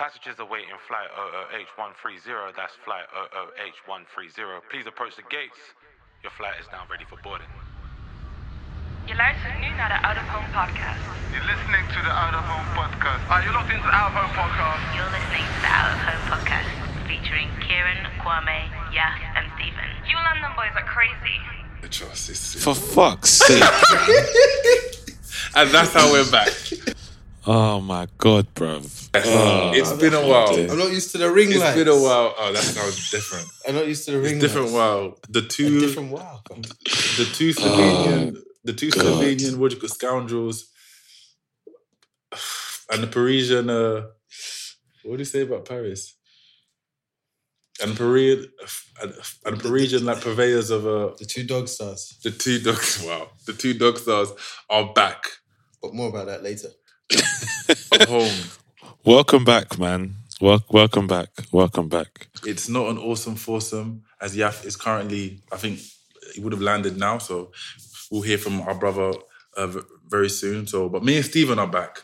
Passengers awaiting flight OOH-130, that's flight OOH-130. Please approach the gates. Your flight is now ready for boarding. Je luistert nu naar de Out of Home podcast. You're listening to the Out of Home podcast. Are you locked into the Out of Home podcast? You're listening to the Out of Home podcast featuring Kieran, Kwame, Yaf, and Steven. You London boys are crazy. For fuck's sake. And that's how we're back. Oh my god, bruv. Oh, it's been a while. I'm not used to the ring It's lights. been a while. Oh, that sounds different. I'm not used to the ring It's different lights. wow. The A two different wow. the two Slovenian the two God. Slovenian what do you call scoundrels and the Parisian uh what do you say about Paris? And Parisian and, and Parisian like purveyors of uh The two dog stars. the two dogs wow. The two dog stars are back But more about that later. At home. Welcome back, man. Wel- welcome back. Welcome back. It's not an awesome foursome as Yaf is currently, I think he would have landed now. So we'll hear from our brother uh, v- very soon. So, but me and Steven are back.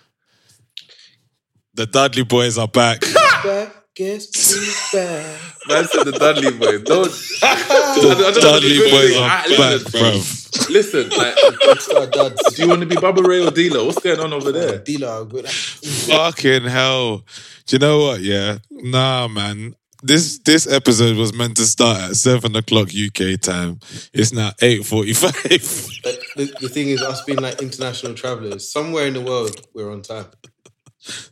The Dudley boys are back. Back, guess who's back? Man said the Dudley boy. Don't. I I don't The Dudley you're boys are Ah, back, listen, bruv. Listen, like, do you want to be Bubba Ray or Dealer? What's going on over there? Dealer, are good. Fucking hell. Do you know what? Yeah. Nah, man. This this episode was meant to start at seven o'clock UK time. It's now eight forty five. But the, the thing is, us being like international travelers, somewhere in the world, we're on time.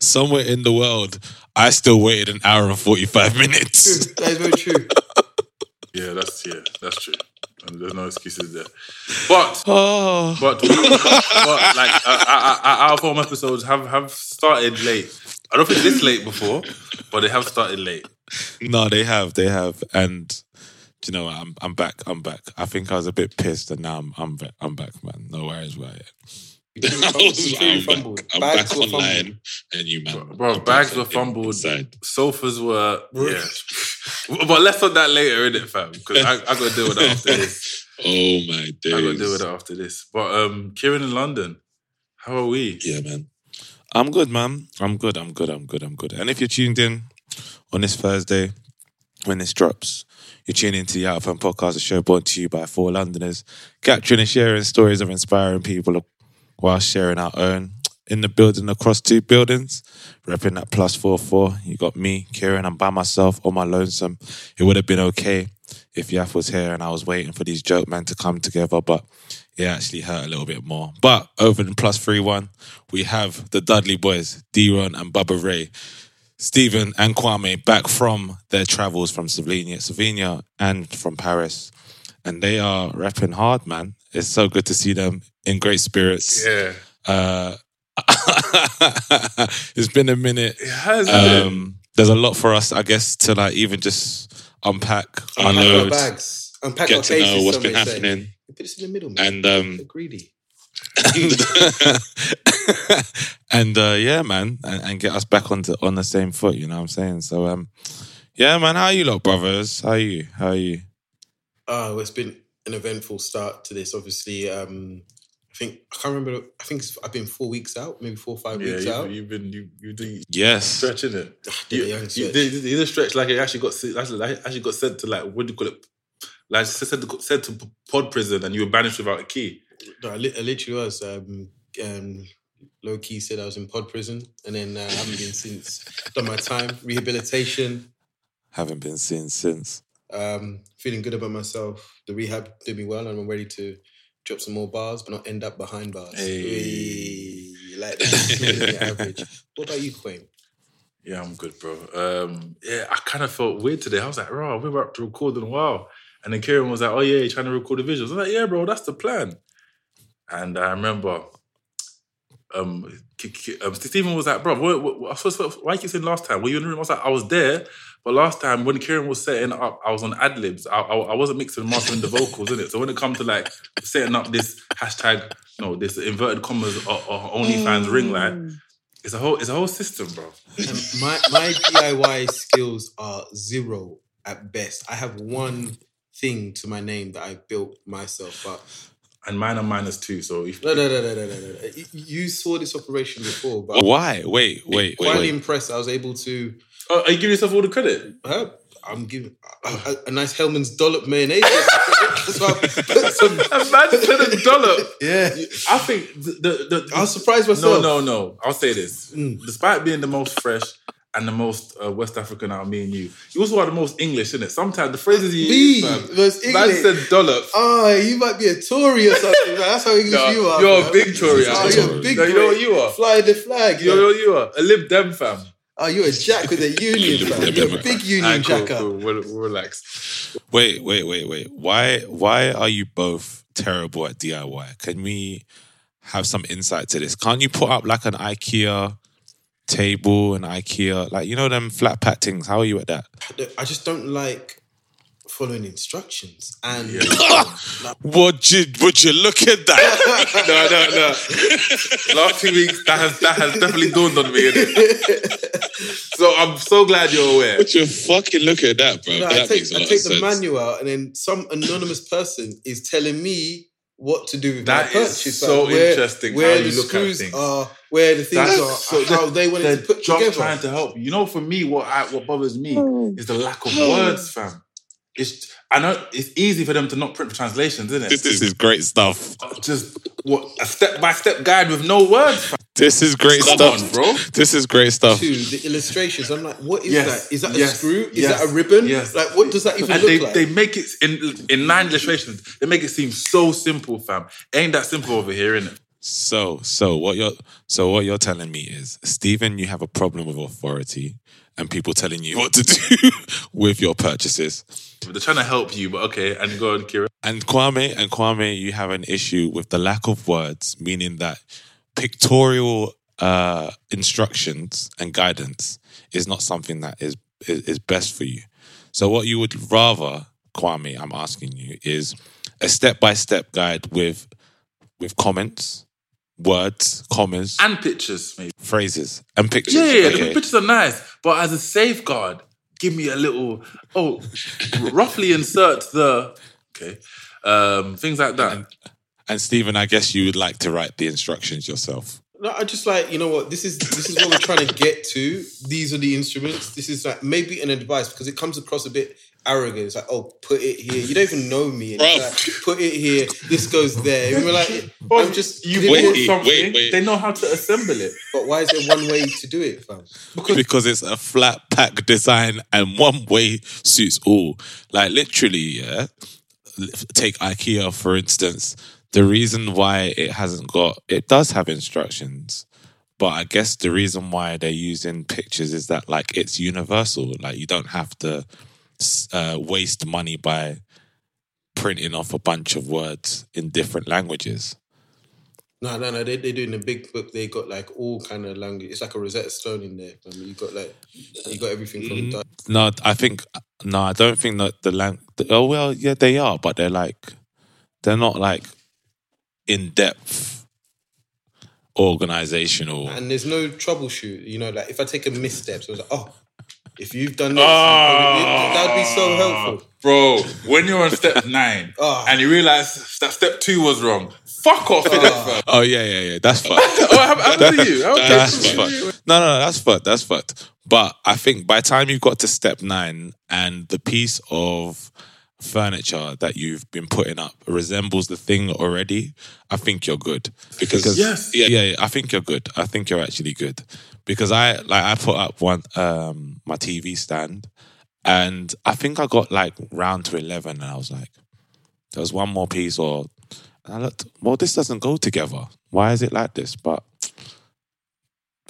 Somewhere in the world, I still waited an hour and forty five minutes. that is very true. Yeah, that's yeah, that's true. And there's no excuses there. But Oh, But, we, but like uh, our, our, our home episodes have have started late. I don't think this late before, but they have started late. no, they have, they have, and do you know what? I'm I'm back. I'm back. I think I was a bit pissed, and now I'm I'm back, I'm back, man. No worries about it. You truly fumbled. Bags were fumbled. and you man, Bro, bags were fumbled, sofas were yeah. but let's on that later, innit, fam? Because I, I got to deal with that after this. Oh my days! I got to deal with that after this. But um, Kieran in London, how are we? Yeah, man. I'm good, man. I'm good. I'm good. I'm good. I'm good. And if you're tuned in on this Thursday when this drops, you're tuning into the Out of Home podcast, a show brought to you by four Londoners, capturing and sharing stories of inspiring people while sharing our own. In the building across two buildings, repping that plus four four. You got me, Kieran. I'm by myself on my lonesome. It would have been okay if Yaf was here and I was waiting for these joke men to come together, but it actually hurt a little bit more. But over in plus three one, we have the Dudley boys, D-Von and Bubba Ray, Steven and Kwame back from their travels from Slovenia, Slovenia and from Paris. And they are rapping hard, man. It's so good to see them in great spirits. Yeah, Uh, it's been a minute. it has. Um, Um, there's a lot for us, I guess, to like even just unpack, Unpack our unload, bags. Unpack get our to cases. know what's some been happening. Put this in the middle, man. And um, They're greedy. and, and uh, yeah, man, and, and get us back on the, on the same foot. You know what I'm saying? So, um, yeah, man, how are you lot, brothers? How are you? How are you? Oh, it's been an eventful start to this. Obviously, um, I think I can't remember. I think I've been four weeks out, maybe four or five yeah, weeks out. you've, you've been you you do Yes, stretching it. Did You, a young you stretch. did, did a stretch like it actually got actually, got sent to like what do you call it? Like said to, sent to pod prison and you were banished without a key. No, I, li- I literally was. Um, um, Lowki said I was in pod prison, and then uh, I haven't been since. Done my time, rehabilitation. haven't been seen since. Um, feeling good about myself. The rehab did me well, and I'm ready to drop some more bars, but not end up behind bars. Hey. Hey, like that. average. What about you, Queen? Yeah, I'm good, bro. Um, yeah, I kind of felt weird today. I was like, "Raw, we were up to record in a while," and then Kieran was like, "Oh yeah, you're trying to record the visuals." I was like, "Yeah, bro, that's the plan." And I remember um, K- K- um, Steven was like, bro, what, what, what, I was supposed why you saying last time? Were you in the room? I was like, I was there, but last time when Kieran was setting up, I was on ad libs. I, I, I wasn't mixing mastering the vocals in it. So when it comes to like setting up this hashtag, no, this inverted commas or, or OnlyFans ring mm. light, it's a whole, it's a whole system, bro. My my DIY skills are zero at best. I have one thing to my name that I built myself up. And mine are minus two. So if No, no, no, no, no, no, no. You- You saw this operation before, but Why? Wait, wait, wait, quietly wait. impressed. I was able to. Oh, are you giving yourself all the credit? I'm giving a, a, nice Hellmann's dollop mayonnaise. That's why some. Said a dollop. Yeah, I think the, the, the I was surprised myself. no, no. No. I'll say this. Mm. Despite being the most fresh and the most uh, West African out of me and you, you also are the most English, innit? Sometimes the phrases you Me, use, most English. said dollop. Oh, you might be a Tory or something. That's how English No, you are. you're man. a big Tory. Oh, you're a big No, you know what you are? Fly the flag. You know what you are? A Lib Dem fam. Oh, you're a jack with a union, fam. You're a big union Alright, cool, jacker. cool. We'll, we'll relax. Wait, wait, wait, wait. Why why are you both terrible at DIY? Can we have some insight to this? Can't you put up like an IKEA table, an IKEA like you know them flat pack things? How are you at that? I just don't like following instructions. And Would you would you look at that? no, no, no. Last two weeks, that has that has definitely dawned on me. innit? so I'm so glad you're aware. would you fucking look at that, bro? No, I that take, makes a I lot take of the sense. manual out, and then some anonymous person is telling me what to do with That my is purchase. so like where, interesting Where how the you look at screws things. are, where the things That's are, so how they wanted to put just together. trying to help you. You know, for me, what I, what bothers me Hmm. is the lack of words, fam. It's I know it's easy for them to not print for translations, isn't it? This, this is great stuff. just what a step by step guide with no words. fam. This is great Come stuff, on, bro. This is great stuff. to the illustrations. I'm like, what is Yes, that? Is that a screw? Is yes, that a ribbon? yes. Like, what does that even And look they, like? they make it in in nine illustrations. They make it seem so simple, fam. Ain't that simple over here, innit? So, so what you're so what you're telling me is, Steven, you have a problem with authority and people telling you what to do with your purchases. They're trying to help you, but okay. And go on, Kira. And Kwame and Kwame, you have an issue with the lack of words, meaning that pictorial uh, instructions and guidance is not something that is, is is best for you. So, what you would rather, Kwame, I'm asking you, is a step by step guide with with comments, words, commas, And pictures, maybe. phrases, and pictures. Yeah, yeah, Okay. the pictures are nice, but as a safeguard, give me a little. Oh, roughly insert the. Okay, um, things like that. And Steven, I guess you would like to write the instructions yourself. No, I just like you know what this is. This is what we're trying to get to. These are the instruments. This is like maybe an advice because it comes across a bit arrogant. It's like, oh, put it here. You don't even know me. And like, put it here. This goes there. And we're like, oh, I'm just. You giving bought something. wait, wait. They know how to assemble it. But why is there one way to do it, fam? because it's a flat pack design and one way suits all. Like literally, yeah. Take IKEA for instance. The reason why it hasn't got it does have instructions, but I guess the reason why they're using pictures is that like it's universal. Like you don't have to uh, waste money by printing off a bunch of words in different languages. No, no, no. They they do in the big book. They got like all kind of language. It's like a Rosetta Stone in there. I mean, you got like you got everything from. Mm. No, I think no, I don't think that the lang. Oh well, yeah, they are, but they're like they're not like in depth organizational. and there's no troubleshoot. You know, like if I take a misstep, so it's like, oh, if you've done this, Oh. that would be so ah. helpful. Bro, when you're on step nine Oh. and you realize that step two was wrong, fuck off, innit, fam? Ah. Oh yeah, yeah, yeah. That's fucked. Oh, how, how That- you? How that's fucked. No, no, no, that's fucked. That's fucked. But I think by the time you've got to step nine and the piece of furniture that you've been putting up resembles the thing already, I think you're good. Because Yes. yeah, yeah, yeah, I think you're good. I think you're actually good. Because I like I put up one um my TV stand and I think I got like round to eleven and I was like, there was one more piece or and I looked, well, this doesn't go together. Why is it like this? But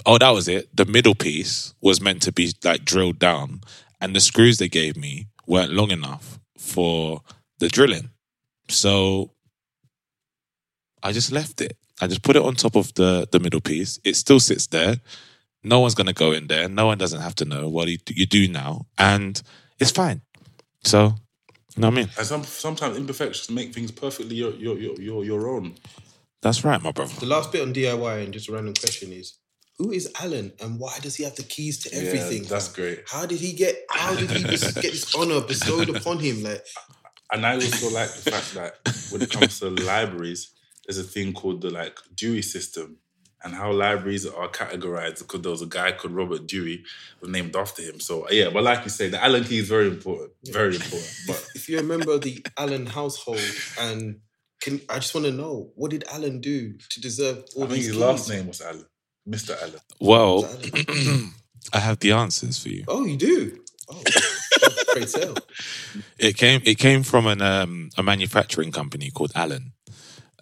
oh, that was it. The middle piece was meant to be like drilled down, and the screws they gave me weren't long enough for the drilling. So I just left it. I just put it on top of the the middle piece. It still sits there. No one's gonna go in there. No one doesn't have to know what you, you do now, and it's fine. So, you know what I mean? And some sometimes imperfections make things perfectly your your your your, your own. That's right, my brother. The last bit on DIY and just a random question is who is Alan and why does he have the keys to everything? Yeah, that's great. How did he get how did he just get this honor bestowed upon him? Like And I also like the fact that when it comes to libraries, there's a thing called the like Dewey system, and how libraries are categorized because there was a guy called Robert Dewey was named after him. So uh, yeah, but like you say, the Allen key is very important, very important. But if you're a member of the Allen household and can I just want to know what did Alan do to deserve all I think these his keys? last name was Allen, Mr. Allen. Well, I have the answers for you. Oh, you do. Oh, great tell. It came it came from an um, a manufacturing company called Allen,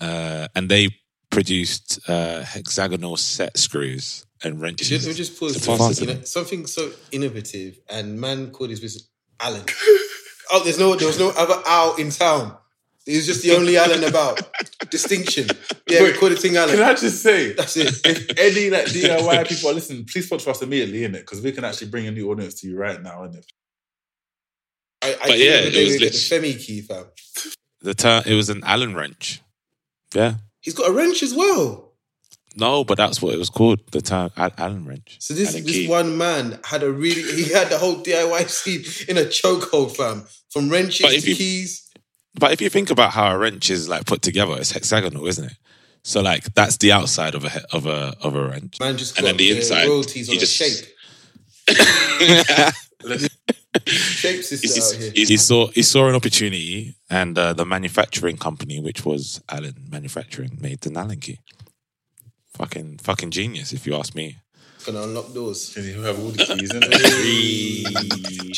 uh, and they produced uh, hexagonal set screws and wrenches. Let me just pause. to for a fasten second. them. You know, something so innovative, and man called his business Alan. oh, there's no, there was no other Al in town. He was just the only Alan about. Distinction. Yeah, we Wait, call the thing Alan. Can I just say, That's it. if any like DIY people are listening, please sponsor us immediately in it because we can actually bring a new audience to you right now. In it, I, I But yeah, it was it, lit- the Femi key, fam. The term it was an Allen wrench. Yeah, He's got a wrench as well. no, but that's what it was called. The term Allen wrench. So this Allen this key. one man had a really he had the whole DIY scene in a chokehold, fam. From wrenches to you- keys. But if you think about how a wrench is like put together, it's hexagonal, isn't it? So like that's the outside of a of a of a wrench. Man just And then the the inside, royalties he on just- a shape. Shape sister He- out here. he, he saw he saw an opportunity, and uh, the manufacturing company, which was Allen Manufacturing, made the Allen key. Fucking fucking genius, if you ask me. Gonna unlock doors. can you have all the keys in it?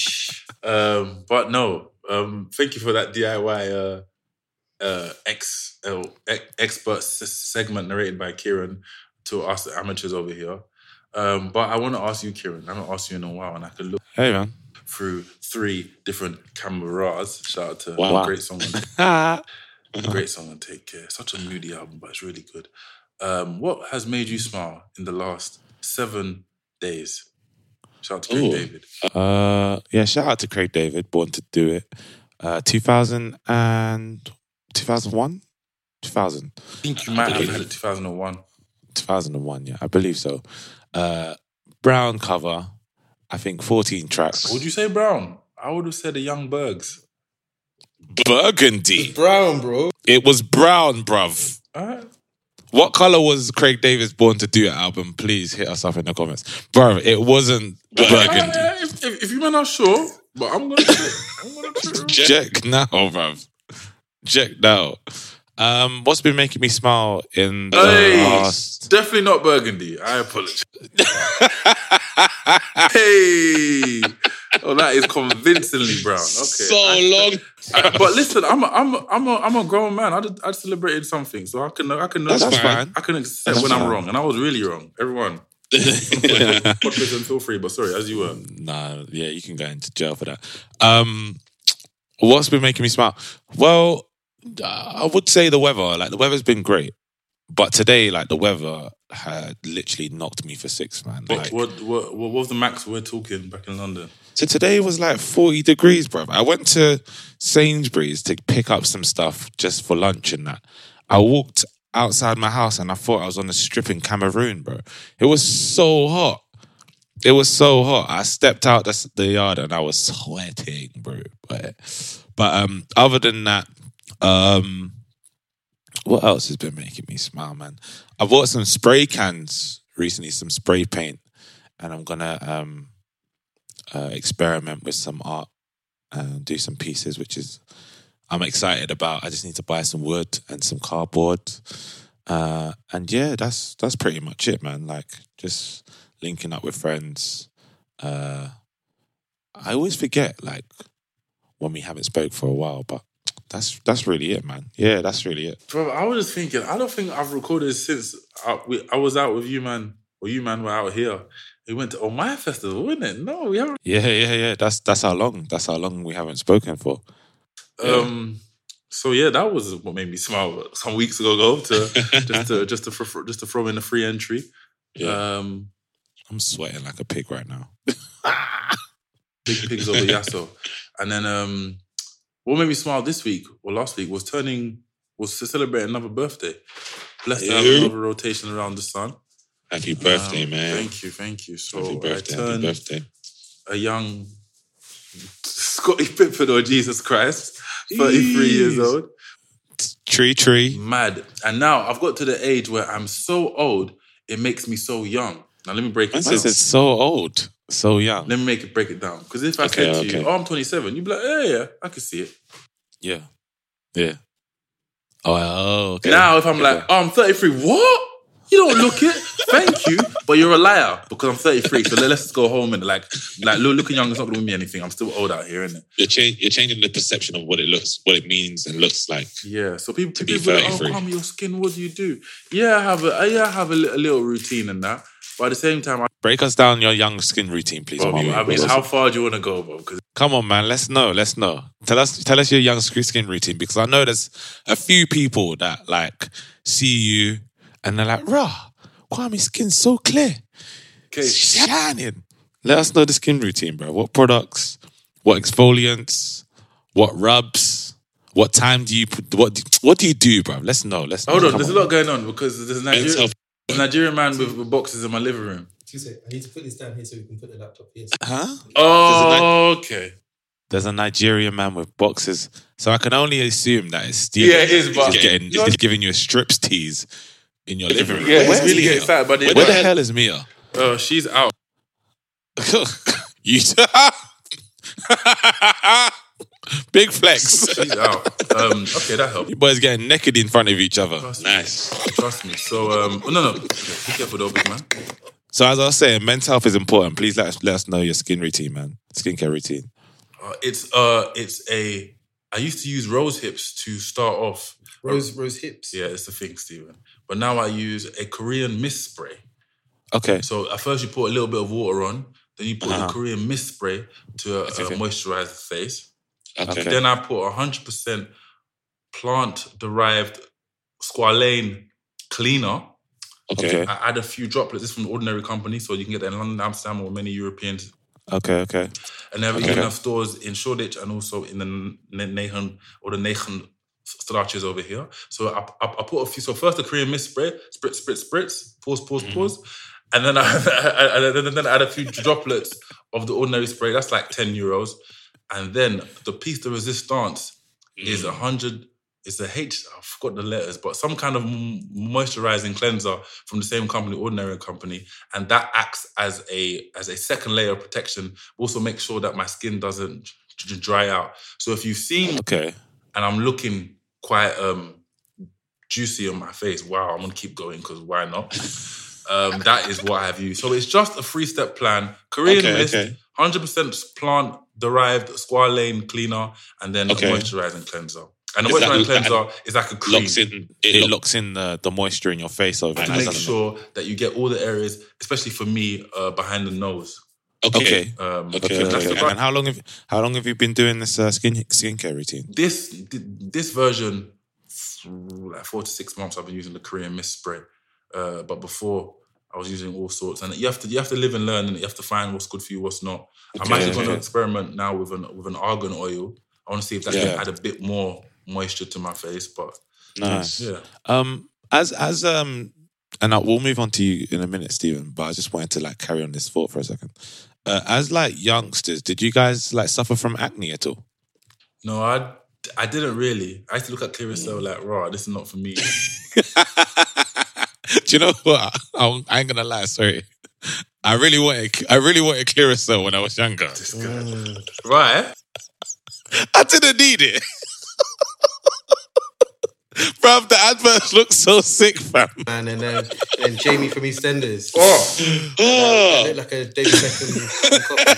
um, but no, um, thank you for that DIY uh, uh, ex, uh, ex- expert s- segment narrated by Kieran to us amateurs over here. Um, but I want to ask you, Kieran. I haven't asked you in a while, and I can look Hey man, through three different cameras. Shout out to Wow. great song, great song, and take care. Such a moody album, but it's really good. Um, what has made you smile in the last seven days? Shout out to Craig Ooh. David. uh, yeah. Shout out to Craig David, born to do it. Uh, 2000 and 2001, 2000, I think you might have had it 2001. 2001. Yeah, I believe so. Uh, brown cover. I think 14 tracks. Would you say brown? I would have said the Young Bergs. Burgundy. It's brown, bro. It was brown, bruv. All right. What color was Craig David's Born to Do album? Please hit us up in the comments. Bro, it wasn't burgundy. Uh, if, if, if you men are sure, but I'm gonna check. I'm gonna check. Check now, bruv. Check now. Um, what's been making me smile in the Hey, last definitely not burgundy. I apologize. hey, oh, that is convincingly brown. Okay, so I- long? I- but listen, I'm a, I'm a, I'm a, I'm a grown man. I did, I celebrated something, so I can I can That's I, fine. I can accept That's when I'm wrong, and I was really wrong. Everyone, podcast feel free, but sorry, as you were. nah, yeah, you can go into jail for that. Um, what's been making me smile? Well, uh, I would say the weather. Like the weather's been great, but today, like the weather had literally knocked me for six, man. What, Like, what what what was the max we're talking back in London? So today was like 40 degrees, bro. I went to Sainsbury's to pick up some stuff just for lunch and that. I walked outside my house and I thought I was on a strip in Cameroon, bro. It was so hot. It was so hot. I stepped out the, the yard and I was sweating, bro. But, but um, other than that, um, what else has been making me smile, man? I bought some spray cans recently, some spray paint, and I'm gonna um uh, experiment with some art and do some pieces, which is I'm excited about. I just need to buy some wood and some cardboard, uh, and yeah, that's that's pretty much it, man. Like just linking up with friends. Uh, I always forget like when we haven't spoke for a while, but that's that's really it, man. Yeah, that's really it. Bro, I was just thinking. I don't think I've recorded since I, we, I was out with you, man. Or you, man, were out here. We went to Oh My Festival, wasn't it? No, we haven't. Yeah, yeah, yeah. That's that's how long. That's how long we haven't spoken for. Yeah. Um, So yeah, that was what made me smile some weeks ago. Go to just to just to fr- just to throw in a free entry. Yeah. Um, I'm sweating like a pig right now. Big pigs over Yasso, and then um, what made me smile this week or last week was turning was to celebrate another birthday. Blessed to have another rotation around the sun. Happy birthday, Um, man. Thank you, thank you. So Happy birthday. I Happy birthday. a young Scottie Pippen or Jesus Christ, 33 years old. Tree, tree. Mad. And now I've got to the age where I'm so old, it makes me so young. Now let me break it Man down. it's so old, so young. Let me make it break it down. Because if I Okay, said to you, oh, I'm 27, you'd be like, yeah, yeah, I can see it. Yeah. Yeah. Oh, oh, okay. Now if I'm like, oh, I'm 33, what? You don't look it. Thank you, but you're a liar because I'm 33. So let- let's just go home and like, like look, looking young is not going to win me anything. I'm still old out here, isn't it? you're, cha- you're changing the perception of what it looks, what it means and looks like. Yeah. So people, To be people be like, oh, 33. your skin. What do you do? Yeah, I have a, uh, yeah, I have a, li- a little routine and that. But at the same time, I, Break us down your young skin routine, please. Bro, Mommy. I mean, how far do you want to go, bro? Because Come on, man. Let's know. Let's know. Tell us. Tell us your young skin routine because I know there's a few people that like see you and they're like, "Rah, Kwame's skin's so clear, okay, it's shining." Let us know the skin routine, bro. What products? What exfoliants? What rubs? What time do you put? What do, What do you do, bro? Let's know. Let's hold know. on. Come There's a lot going on because there's a Nigerian, health. there's a Nigerian man with, with boxes in my living room. Two. I need to put this down here so we can put the laptop here. Huh? Oh, okay. There's a Nigerian man with boxes, so I can only assume that it's Steven. Yeah, it is, but- he's getting, You're- he's giving you a strips tease in your living room. Yeah, he's Where's really Mia? getting excited by the- Where the hell is Mia? Oh, she's out. you big flex. She's out. Um, okay, that helped. You boys getting naked in front of each other. Trust me. Nice. Trust me. So, um, oh, no, no. Okay, be careful, though, big man. So as I was saying, mental health is important. Please let us let us know your skin routine, man. Skincare routine. Uh, it's uh, it's a. I used to use rose hips to start off. Rose, rose hips. Yeah, it's the thing, Steven. But now I use a Korean mist spray. Okay. So at first you put a little bit of water on, then you put Uh-huh. the Korean mist spray to uh, Okay. moisturize the face. Okay. Then I put 100% plant derived squalane cleaner. Okay. I add a few droplets. This is from the Ordinary Company, so you can get that in London, Amsterdam, or many Europeans. Okay. Okay. And then we Okay. even have stores in Shoreditch and also in the Negen or the Negen starches over here. So I, I, I put a few. So first the Korean mist spray, spritz, spritz, spritz, pause, pause, Mm-hmm. pause, and then I, and then, then I add a few droplets of the ordinary spray. That's like ten euros, and then the piece de resistance is a Mm. hundred. It's a H. I forgot the letters, but some kind of moisturizing cleanser from the same company, Ordinary Company, and that acts as a as a second layer of protection. Also, make sure that my skin doesn't dry out. So if you've seen Okay. and I'm looking quite um juicy on my face. Wow, I'm gonna keep going because why not? um, that is what I have used. So it's just a three step plan: Korean Okay, mist, okay. hundred percent plant derived squalane cleaner, and then Okay. a moisturizing cleanser. And the Is moisturizing is that- cleanser is like a cream Locks in. It, locks in the, the moisture in your face over to make sure that you get all the areas, especially for me, uh, behind the nose. Okay. Um, Okay. because that's okay. the- And how long have how long have you been doing this uh, skin skincare routine? this this version, like four to six months, I've been using the Korean mist spray. Uh, but before, I was using all sorts, and you have to you have to live and learn, and you have to find what's good for you, what's not. I'm actually going to experiment now with an with an argan oil. I want to see if that Yeah. can add a bit more moisture to my face. But Nice. yeah, Um, as as um, and I, we'll move on to you in a minute, Steven. But I just wanted to like carry on this thought for a second. Uh, as like youngsters, did you guys like suffer from acne at all? no, I I didn't really. I used to look at Clearasil like, raw, this is not for me. Do you know what? I'm, I ain't gonna lie. Sorry, I really wanted I really wanted Clearasil when I was younger. right? I didn't need it. Bruv, the adverts look so sick, fam. Man, and then and Jamie from EastEnders. Oh, Oh. Look like a David Beckham.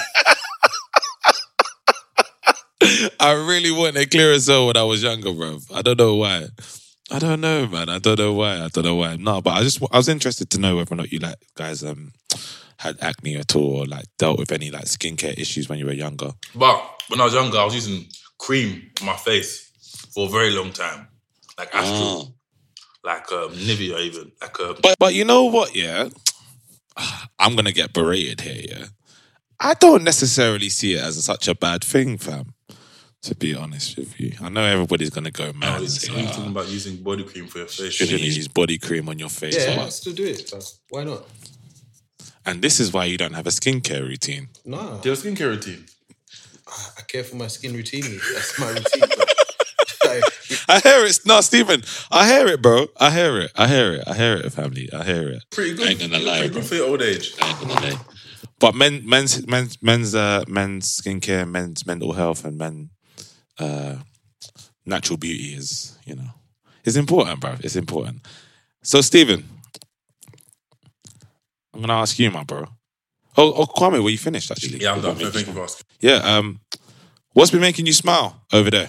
I really wanted Clearasil when I was younger, bro. I don't know why. I don't know, man. I don't know why. I don't know why. No, but I just I was interested to know whether or not you like guys um had acne at all or like dealt with any like skincare issues when you were younger. But when I was younger, I was using cream on my face for a very long time, like Astral, Ah. like um, Nivea, even like um, But but you know what? Yeah, I'm gonna get berated here. Yeah, I don't necessarily see it as such a bad thing, fam. To be honest with you, I know everybody's gonna go now mad and he's say, he's "Ah, talking about using body cream for your face. shouldn't use body cream on your face. Yeah, but- still do it. So why not? and this is why you don't have a skincare routine. Nah, Do you have a skincare routine? I care for my skin routinely. That's my routine. Bro. Like, I hear it. No, Steven, I hear it, bro. I hear it. I hear it. I hear it, family. I hear it. Pretty good. I ain't gonna lie, Pretty bro. good for your old age. I ain't gonna lie. But men, men's, men's, men's, uh, men's skincare, men's mental health, and men, uh, natural beauty is, you know, is important, bro. It's important. So, Steven, I'm gonna ask you, my bro. Oh, oh, Kwame, were you finished? Actually, Yeah, I'm done. Thank you for asking. Yeah. Um, what's been making you smile over there?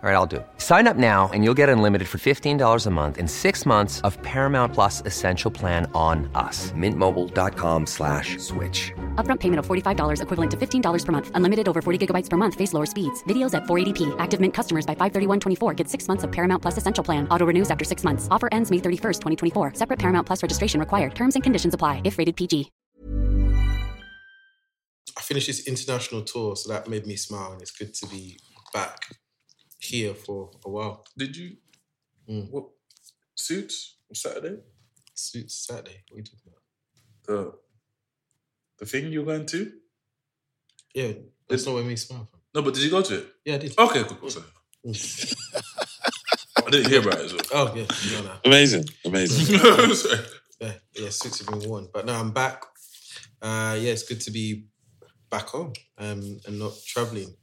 All right, I'll do it. Sign up now and you'll get unlimited for $15 a month and six months of Paramount Plus Essential Plan on us. Mintmobile.com slash switch. Upfront payment of $45 equivalent to $15 per month. Unlimited over 40 gigabytes per month. Face lower speeds. Videos at 480p. Active Mint customers by 531.24 get six months of Paramount Plus Essential Plan. Auto renews after six months. Offer ends May 31st, 2024. Separate Paramount Plus registration required. Terms and conditions apply if rated PG. I finished this international tour, so that made me smile, and it's good to be back here for a while. Did you? Mm. What suits Saturday? Suits Saturday. What are you talking about? The the thing you're going to? Yeah, that's not what made me smile. From. No, but did you go to it? Yeah, I did. Okay, cool. cool sorry. I didn't hear about it as well. Oh yeah, no, no. Amazing, amazing. Sorry. Yeah, yeah, suits have been worn. But now I'm back. Uh, yeah, it's good to be back home um, and not traveling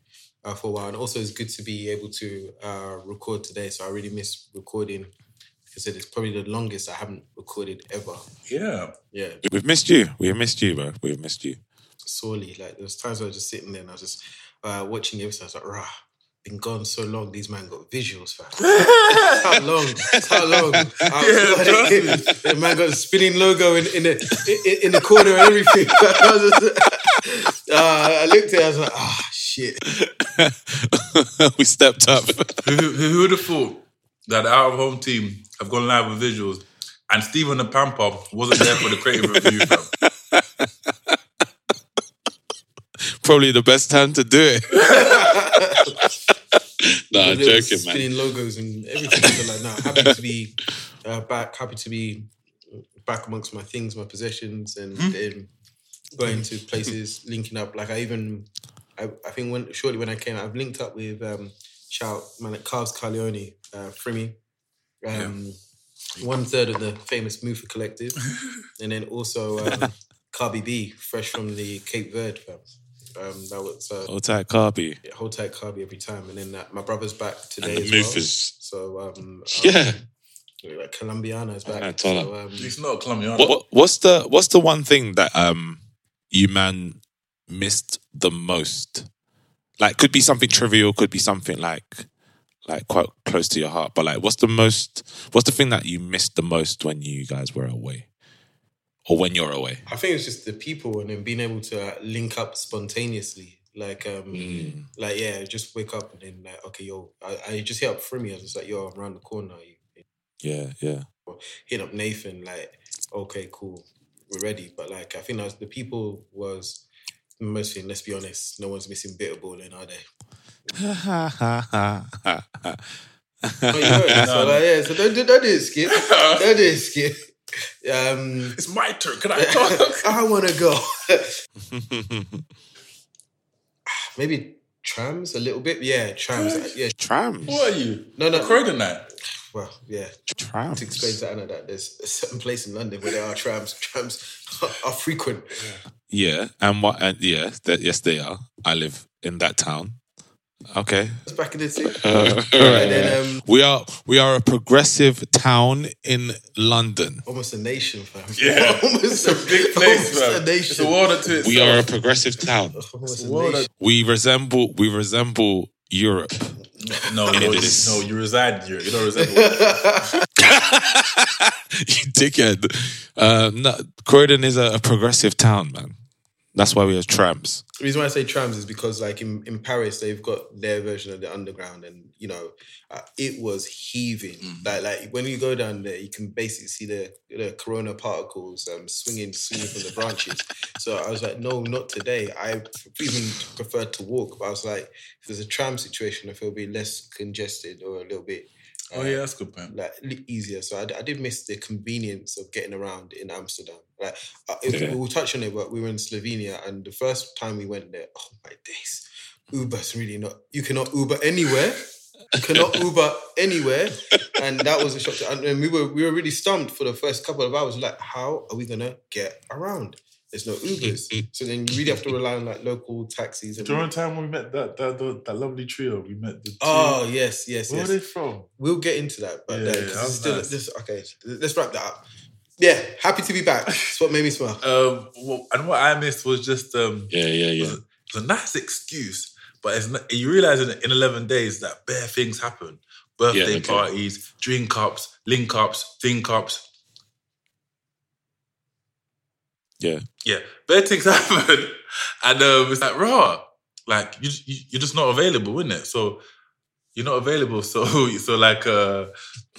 uh, for a while. And also, it's good to be able to uh, record today. So I really miss recording. Like I said, it's probably the longest I haven't recorded ever. Yeah. Yeah, We've missed you. We've missed you, bro. We've missed you. sorely. Like there's times I was just sitting there and I was just uh, watching the episode. I was like, rah. Been gone so long, these man got visuals, fam. how long? How long? I was like, the man got a spinning logo in, in the in, in the corner and everything. I, was just, uh, I looked at it, I was like, ah, shit. we stepped up. Who, who, who would have thought that the out of home team have gone live with visuals and Steven the Pamper wasn't there for the creative review? Probably the best time to do it. nah, I'm Little joking, man. spinning logos and everything. So like, nah, happy to be uh, back. Happy to be back amongst my things, my possessions, and Hmm? then going to places, linking up. Like I even, I, I think when shortly when I came, I've linked up with um, shout man at Carves Carleone, uh, Frimmy, um, one third of the famous Mufa Collective, and then also um, Carby B, fresh from the Cape Verde. Fam. Um, that was uh, Hold tight, Carby. yeah, hold tight Carby every time. And then uh, my brother's back today And the as move well. is- So um, Yeah. um, like Colombiana is back. Yeah, so, um, It's not Colombiana. What, what- what's the What's the one thing that um you man missed the most? Like, could be something trivial, could be something like like quite close to your heart. But like, what's the most? What's the thing that you missed the most when you guys were away, or when you're away? I think it's just the people and then being able to link up spontaneously. Like, um, Mm. like yeah, just wake up and then like, okay, yo, I, I just hit up Frimmy. I was just like, yo, I'm around the corner. You, Yeah, yeah. hit up Nathan, like, okay, cool, we're ready. But like, I think that's the people was the most thing. Let's be honest, no one's missing Bitterball, are they? You heard it. So like, yeah, so don't do don't do it, skip. Don't do it, skip. Um, It's my turn. Can I talk? I want to go. Maybe trams a little bit. Yeah, trams. Yeah, Trams. what are you? No, no. Croydon night. Well, yeah. Trams. To explain to Anna that there's a certain place in London where there are trams. Trams are frequent. Yeah, and what? And yeah, that yes, they are. I live in that town. Okay. That's back in the day. Uh, and then um, we are we are a progressive town in London. almost a nation, fam. Yeah. almost It's a big place, almost a nation. It's a world unto itself. We are a progressive town. Almost a world nation. We resemble we resemble Europe. No, no, no, you reside here. You don't resemble. you dickhead. Uh, no, Croydon is a, a progressive town, man. That's why we have trams. The reason why I say trams is because, like in, in Paris, they've got their version of the underground, and you know, uh, it was heaving. Like, like when you go down there, you can basically see the the corona particles um, swinging, swinging from the branches. so I was like, no, not today. I even preferred to walk, but I was like, if there's a tram situation, I feel it'll be less congested or a little bit. oh yeah, that's a good point. like li- easier. So I, I, did miss the convenience of getting around in Amsterdam. Like uh, if Yeah. we'll touch on it, but we were in Slovenia, and the first time we went there, oh my days, Uber's really not. You cannot Uber anywhere. You cannot Uber anywhere, and that was a shock. To, and, and we were we were really stumped for the first couple of hours. Like, how are we gonna get around? There's no Ubers, so then you really have to rely on like local taxis. And, During the time when we met that that, that, that lovely trio, we met the. Two, oh yes, yes, where yes. are they from? We'll get into that, but Yeah, uh, yeah, 'cause that it's was still nice. this, okay. Let's wrap that up. Yeah, happy to be back. That's what made me smile. Um, well, and what I missed was just um, Yeah, yeah, it yeah. was, it was a nice excuse, but it's not, you realize in, in eleven days that bare things happen: birthday okay. parties, drink ups, link ups, think ups. Yeah. Yeah, bare things happen, and um, it's like raw. Like you, you, you're just not available, isn't it? So you're not available. So, so like, uh,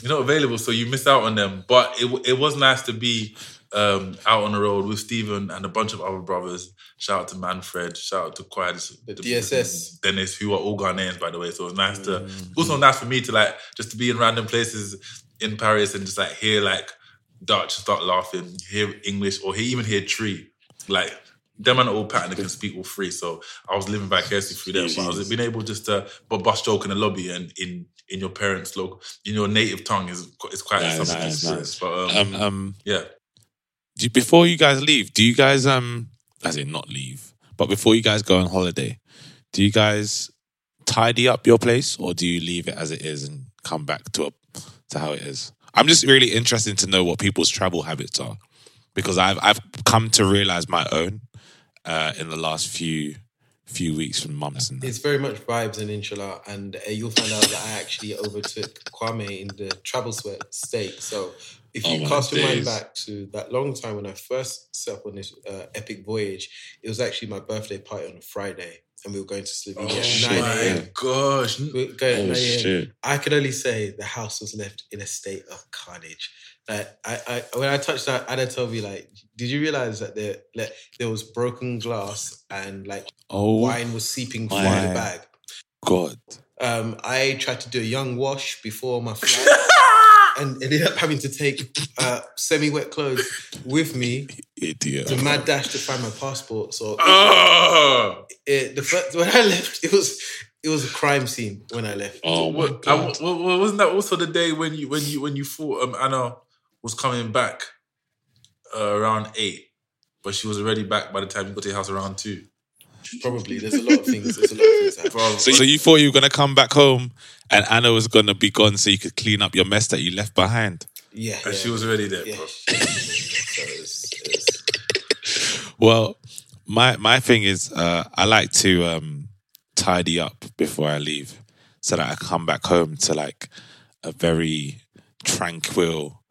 you're not available. So you miss out on them. But it, it was nice to be um, out on the road with Steven and a bunch of other brothers. Shout out to Manfred. Shout out to Quiet. The DSS. Dennis, who are all Ghanaians, by the way. So it was nice to, Mm. also nice for me to like, just to be in random places in Paris and just like hear like Dutch start laughing, hear English, or hear, even hear Twi. Like, them and all pattern can speak all three. So I was living vicariously through them. But I was being able just to but bust joke in the lobby and in in your parents' local, in your native tongue is is quite Nice, something nice, experience. But um, Um, um, yeah. do you- before you guys leave, do you guys um, as in not leave, but before you guys go on holiday, do you guys tidy up your place or do you leave it as it is and come back to a, to how it is? I'm just really interested to know what people's travel habits are because I've I've come to realize my own uh, in the last few few weeks from months and It's very much vibes and inshallah, and uh, you'll find out that I actually overtook Kwame in the travel sweat state. So if Oh you my cast your mind back to that long time when I first set up on this uh, epic voyage, it was actually my birthday party on a Friday, and we were going to Slovenia Oh at 9 my a.m. gosh. We were going Oh, 9 shit. I could only say the house was left in a state of carnage. Like I, I when I touched that, Anna told me like, did you realize that there like, there was broken glass and like oh wine was seeping through my the bag. god, Um, I tried to do a young wash before my flight. And ended up having to take uh, semi-wet clothes with me idiot! to mad dash to find my passport. So Oh, it, the first, when I left, it was it was a crime scene when I left. Oh my What- god! and wa- wa- wasn't that also the day when you when you when you thought um, Anna was coming back uh, around eight, but she was already back by the time you got to your house around two. Probably there's a lot of things. There's a lot of things happening. Bro, So, so you thought you were gonna come back home and Anna was gonna be gone so you could clean up your mess that you left behind. Yeah, and yeah. she was already there. Yeah. bro. so it was, it was, Well, my my thing is uh, I like to um, tidy up before I leave so that I come back home to like a very tranquil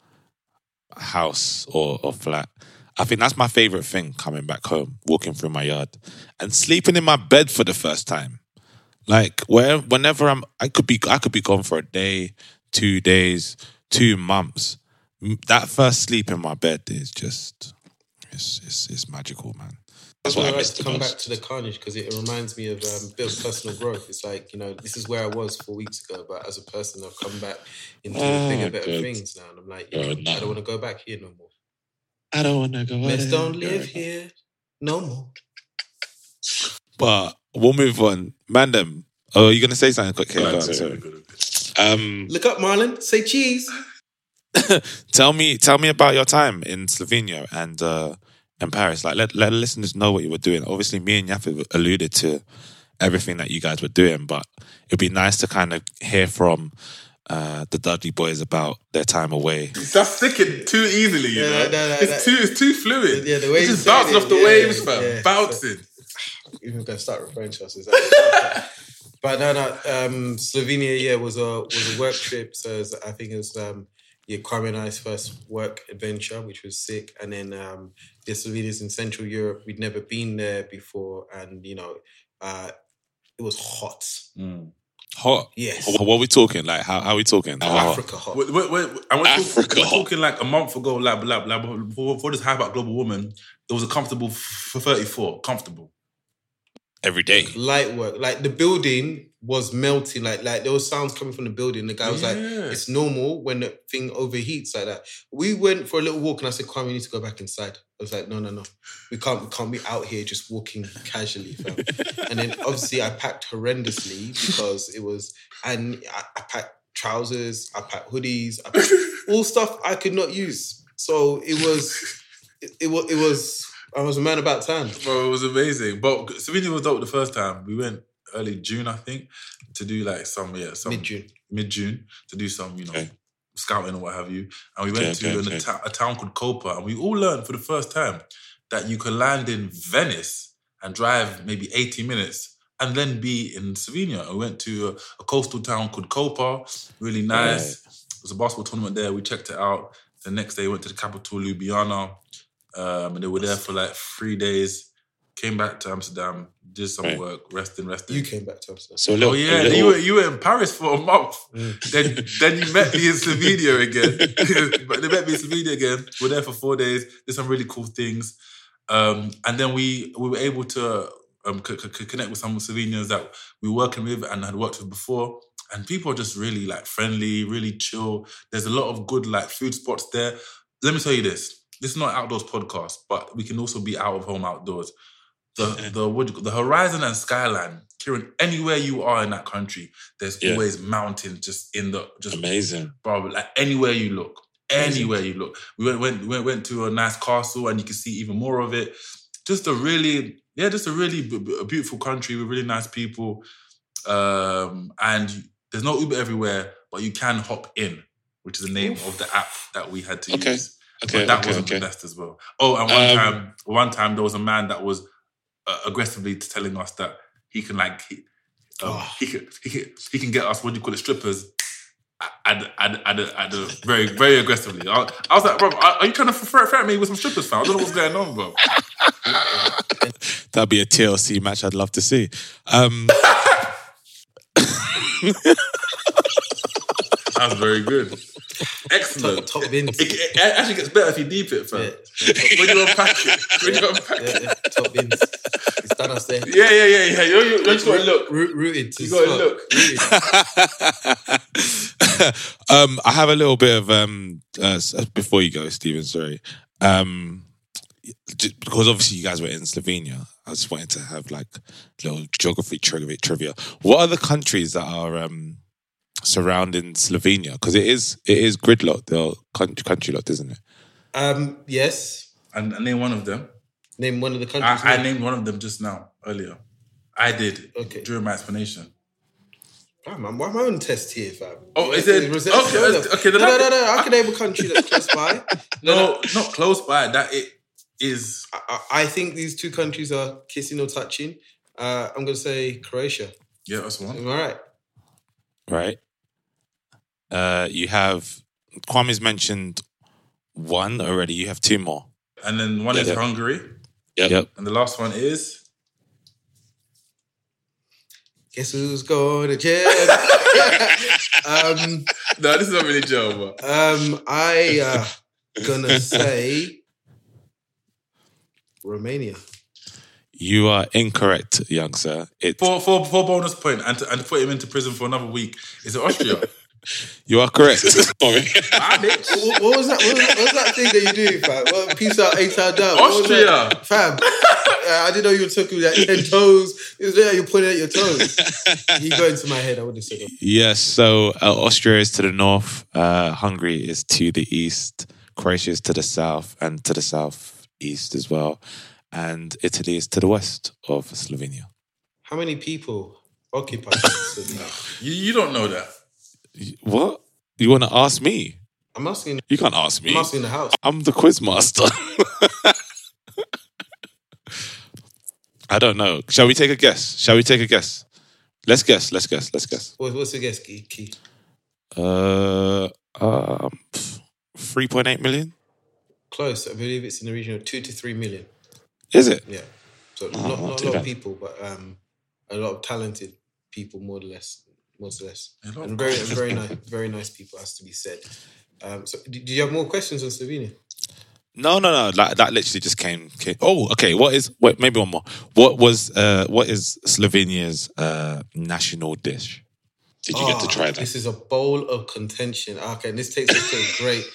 house or, or flat. I think that's my favorite thing coming back home, walking through my yard and sleeping in my bed for the first time. Like where whenever I'm I could be I could be gone for a day, two days, two months. That first sleep in my bed is just it's it's, it's magical, man. That's That's why I I like to come most. back to the carnage because it reminds me of um, a bit of personal growth. It's like you know, this is where I was four weeks ago, but as a person, I've come back into Oh, bigger, better good. things now, and I'm like, you Oh, know, no. I don't want to go back here no more. I don't want to go. Let's don't live here no more. But we'll move on. Mandem. Oh, you're gonna say something quick? Go Okay, ahead, go on, sorry, sorry. go ahead. Um, Look up, Marlon. Say cheese. tell me, tell me about your time in Slovenia and uh, and Paris. Like, let let the listeners know what you were doing. Obviously, me and Yaf have alluded to everything that you guys were doing, but it'd be nice to kind of hear from uh, the Dudley boys about their time away. That's sticking too easily, you Yeah, know. no, no, it's no. too it's too fluid. Yeah, the way it's just bouncing off the yeah, waves, yeah, fam. yeah. Bouncing. even going to start referring to us as that. but no, no. Um, Slovenia, yeah, was a was a work trip. So was- I think it was um, yeah, Kwame and I's first work adventure, which was sick. And then um, the Slovenia's in Central Europe. We'd never been there before, and you know, uh, it was hot. Hot. Yes. What, what are we talking? Like, how, how are we talking? How hot? Africa hot. Wait, wait, wait, and we're, Africa. talking, we're talking like a month ago, like, like, like before, before this hype about global warming, it was a comfortable f- for 34. Comfortable. Every day. light work. Like the building was melting. Like like there was sounds coming from the building. The guy was like, "It's normal when the thing overheats like that." We went for a little walk, and I said, "Kwame, we need to go back inside." I was like, "No, no, no, we can't. We can't be out here just walking casually." Fam. and then obviously I packed horrendously because it was, and I, I packed trousers, I packed hoodies, I packed all stuff I could not use. So it was, it, it was, it was. I was a man about town. Bro, it was amazing. But Slovenia was dope the first time. We went early June, I think, to do like some, yeah, some Mid June. mid June to do some, you know, Okay. scouting or what have you. And we went Okay, to okay, an-. A, ta- a town called Koper, and we all learned for the first time that you can land in Venice and drive maybe 80 minutes and then be in Slovenia. I went to a, a coastal town called Koper, really nice. It was a basketball tournament there. We checked it out. The next day, we went to the capital, Ljubljana, um, and they were there for like three days. Came back to Amsterdam, did some Right. work, resting, resting. You came back to Amsterdam. So, Oh yeah, then you were you were in Paris for a month. then then you met me in Slovenia again. but they met me in Slovenia again. We were there for four days. Did some really cool things, um, and then we we were able to um, c- c- c- connect with some Slovenians that we were working with and had worked with before. And people are just really like friendly, really chill. There's a lot of good like food spots there. Let me tell you this: this is not an outdoors podcast, but we can also be out of home outdoors the the what you the horizon and skyline. Kieran, anywhere you are in that country, there's Yeah. always mountains just in the just amazing. bro, like anywhere you look. Anywhere you look. We went went went, went to a nice castle and you can see even more of it. Just a really, yeah, just a really b- b- a beautiful country with really nice people. Um, and there's no Uber everywhere, but you can hop in, which is the name of the app that we had to Okay. use. Okay, But that okay, wasn't okay. the best as well. Oh, and one Um, time, one time there was a man that was uh, aggressively telling us that he can like he, um, Oh. he can he can he can get us what do you call it strippers. At, at, at, at, at a very very aggressively. I, I was like, bro, are, you trying to threat, threat me with some strippers? I don't know what's going on, bro. That'd be a TLC match I'd love to see. Um, That was very good. Excellent. Top, top bins. It, it actually gets better if you deep it, fam. Yeah. When you unpack it, when you unpack Yeah, it. yeah, top bins. It's done us there. Yeah, yeah, yeah, yeah. You, you, you just got to look. Root, rooted to You got to spot. look. Um, I have a little bit of um, uh, before you go, Stephen. Sorry, um, because obviously you guys were in Slovenia. I just wanted to have like little geography trivia. trivia. What are the countries that are um, surrounding Slovenia? Because it is it is gridlocked, the country, country locked, isn't it? Um, yes. And, and name one of them. Name one of the countries. I, I named one of them just now, earlier. I did Okay. during my explanation. Fam, I'm, I'm on test here, fam. Oh, is Yeah, it? it's- Okay, it's- let's- okay, No, no, no, no. I can name a country that's close by. No, not close by. That it is. I, I I think these two countries are kissing or touching. Uh, I'm going to say Croatia. Yeah, that's one. All right. Right? Right. Uh, you have Kwame's mentioned one already. You have two more. And then one is Yeah. Hungary. Yep. And the last one is. Guess who's going to jail? um, No, this is not really jail, but. um, I uh, gonna say Romania. You are incorrect, young sir. It's For, for, for bonus point and to, and to put him into prison for another week, is it Austria? You are correct. Sorry. what, what was that? What was, what was that thing that you do, fam? What, peace out, eight out down. What Austria. fam. Uh, I didn't know you were talking with that ten toes. It was there. You're pointing at your toes. You go into my head. I would have said. it. Yes, so uh, Austria is to the north, uh, Hungary is to the east, Croatia is to the south and to the southeast as well, and Italy is to the west of Slovenia. How many people occupy Slovenia? You, you don't know that. What? You want to ask me? I'm asking. You can't ask me. I'm asking the house. I'm the quiz master. I don't know. Shall we take a guess? Shall we take a guess? Let's guess. Let's guess. Let's guess. What's the guess, Kie? Uh, um, three point eight million. Close. I believe it's in the region of two to three million. Is it? Yeah. So Oh, not, not not a lot of people, but um, a lot of talented people, more or less, more or less, A lot of and very, and very nice, very nice people, has to be said. Um, so, do, do you have more questions on Slovenia? No, no, no. Like, that literally just came, came. Oh, okay. What is? Wait, maybe one more. What was? Uh, what is Slovenia's uh, national dish? Did you get to Ah, try that? This is a bowl of contention. Okay, and this takes us to a great.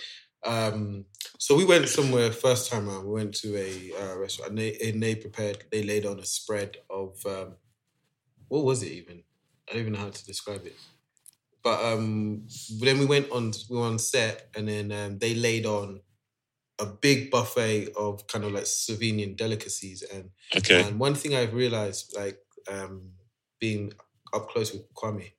Um, so we went somewhere first time around. We went to a uh, restaurant, and they, and they prepared. They laid on a spread of um, what was it even? I don't even know how to describe it. But um, then we went on. We were on set, and then um, they laid on a big buffet of kind of like Slovenian delicacies, and Okay. and one thing I've realized, like um, being up close with Kwame,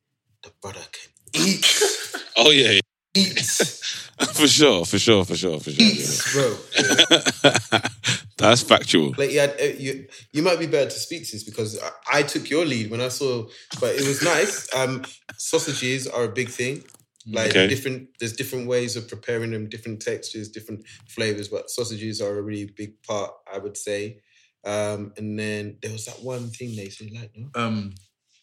the brother can eat, Oh yeah, eats, for sure, for sure, for sure, for sure. eats, bro. yeah. That's factual. Like, yeah, uh, you you might be better to speak to this because I, I took your lead when I saw, but it was nice. Um, sausages are a big thing. Like Okay. different, there's different ways of preparing them, different textures, different flavors. But sausages are a really big part, I would say. Um, and then there was that one thing they said, like, no? Um,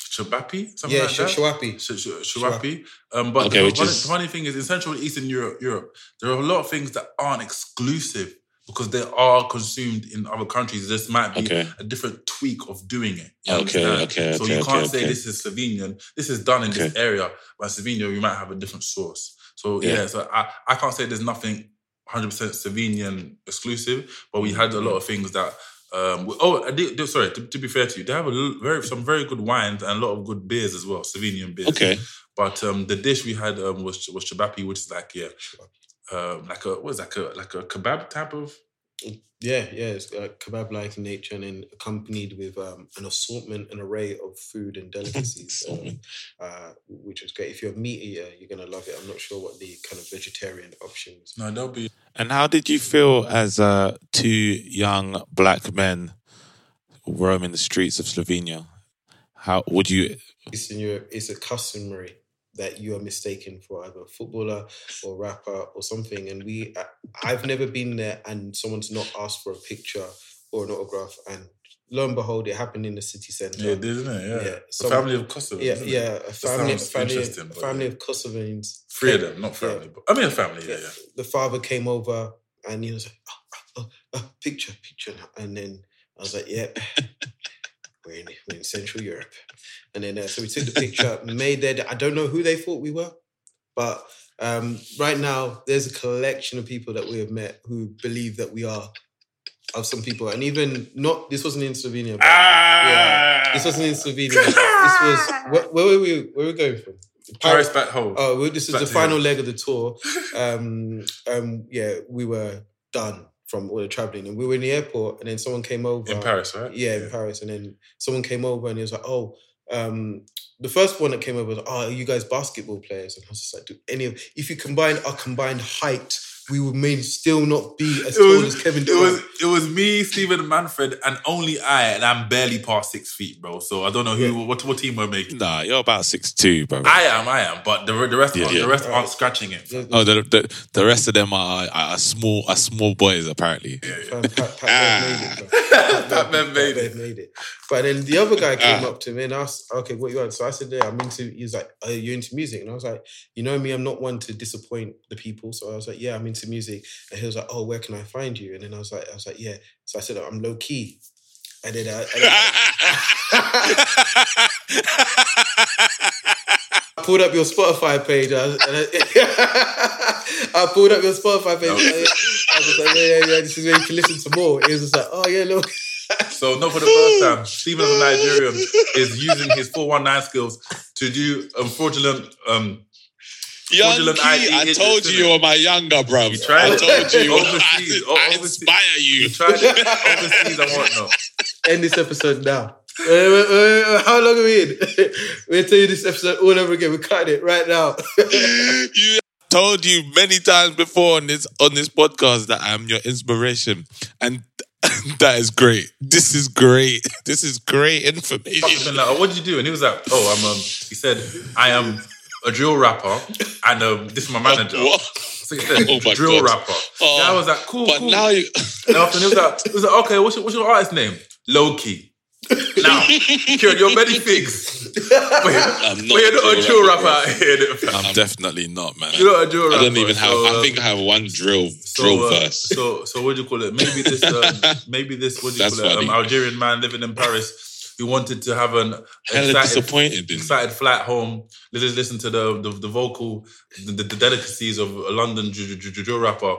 Shabapi, something yeah, like that. sh- shawapi. Sh- sh- Shawapi. Um, but Okay, the, which funny, is- the funny thing is, in Central and Eastern Europe, Europe, there are a lot of things that aren't exclusive because they are consumed in other countries. This might be Okay. a different tweak of doing it. Okay, understand? okay, So okay, you can't okay, say this is Slovenian. This is done in this area. But Slovenia, you might have a different source. So yeah, Yeah. so I, I can't say there's nothing 100% Slovenian exclusive, but we had a lot of things that. Um, we- oh, I did, did- sorry. To, to be fair to you, they have a very some very good wines and a lot of good beers as well, Slovenian beers. Okay. But um, the dish we had um, was was chabapi, which is like yeah, um, like a what is that, like a like a kebab type of. Yeah, yeah, it's uh, kebab-like in nature, and then accompanied with um, an assortment, an array of food and delicacies, um, uh, which was great. If you're a meat eater, you're gonna love it. I'm not sure what the kind of vegetarian options. No, that'll be And how did you feel as uh, two young black men roaming the streets of Slovenia? How would you? Eastern Europe, it's a customary that you are mistaken for either a footballer or rapper or something. And we, I've never been there, and someone's not asked for a picture or an autograph, and lo and behold, it happened in the city centre. yeah, it did, isn't it? Yeah, Yeah, some- family of Kosovo. Yeah, yeah, a family, family, a family yeah. of Kosovans. Three of them, not Yeah. family, but I mean a family. Yeah, yeah. The father came over and he was like, oh, oh, oh, oh picture, picture. And then I was like, yep, we're in, we're in Central Europe. And then, uh, so we took the picture, made their, I don't know who they thought we were, but um, right now there's a collection of people that we have met who believe that we are of some people. And even not, this wasn't in Slovenia, but yeah, this wasn't in Slovenia. This was, where, where were we, where were we going from? Paris back home. Oh, well, this is Back the final you. leg of the tour. Um, um, yeah, we were done from all the traveling, and we were in the airport, and then someone came over in Paris, right? Yeah, in Paris, and then someone came over, and he was like, "Oh." Um, the first one that came over was, "Oh, are you guys basketball players?" And I was just like, "Do any of if you combine our combined height, we would may still not be as It tall was, as Kevin it was it was me, Stephen Manfred, and only I, and I'm barely past six feet, bro. So I don't know who what what team we're making. Nah, you're about six two, bro. I am, I am, but the the rest Yeah, aren't, yeah. the rest aren't scratching it. Oh, the, the the rest of them are, are small, are small boys apparently. Fam, Pat, Pat Bev made it, bro. Pat Bev made Pat it. Made it. But then the other guy came Ah. up to me and asked, "Okay, what you want?" So I said, "Yeah, I'm into." He was like, "Are you into music?" And I was like, "You know me, I'm not one to disappoint the people." So I was like, "Yeah, I'm into music." And he was like, "Oh, where can I find you?" And then I was like, "I was like, yeah." So I said, "I'm Lowki." And then, I, and then pulled up your Spotify page. I, and I, I pulled up your Spotify page. I, I was like, yeah, yeah, yeah. This is where you can listen to more. It was just like, oh yeah, look. So, not for the first time, Stephen as a Nigerian is using his 419 skills to do um, fraudulent. Um, Young Key, I told you you were my younger, bro. tried I it. told you. Overseas, I, I overseas. inspire you. Tried it overseas and whatnot. End this episode now. Wait, wait, wait, wait, how long are we in? We'll tell you this episode all over again. We're cutting it right now. you told you many times before on this on this podcast that I'm your inspiration, and that is great. This is great. This is great information. like, oh, what did you do? And he was like, oh, I'm. Um, he said, I am a drill rapper, and um, this is my manager. What? So he said, Oh drill God. rapper. Oh, yeah, I was like, cool, But cool. now you, And after he was like, he was like, okay, what's your, what's your artist name? Lowki. Now, Kieran, you're many things. But, I'm but you're not a drill rapper out here. I'm definitely not, man. You're not a drill I rapper. I don't even have. so, I think I have one drill so, drill uh, verse. So, so what do you call it? Maybe this, um, maybe this, what do you That's call it? Um. Algerian man living in Paris who wanted to have an Hella excited, disappointed excited flight home. Let's listen to the the, the vocal, the, the delicacies of a London ju- ju- ju- drill rapper.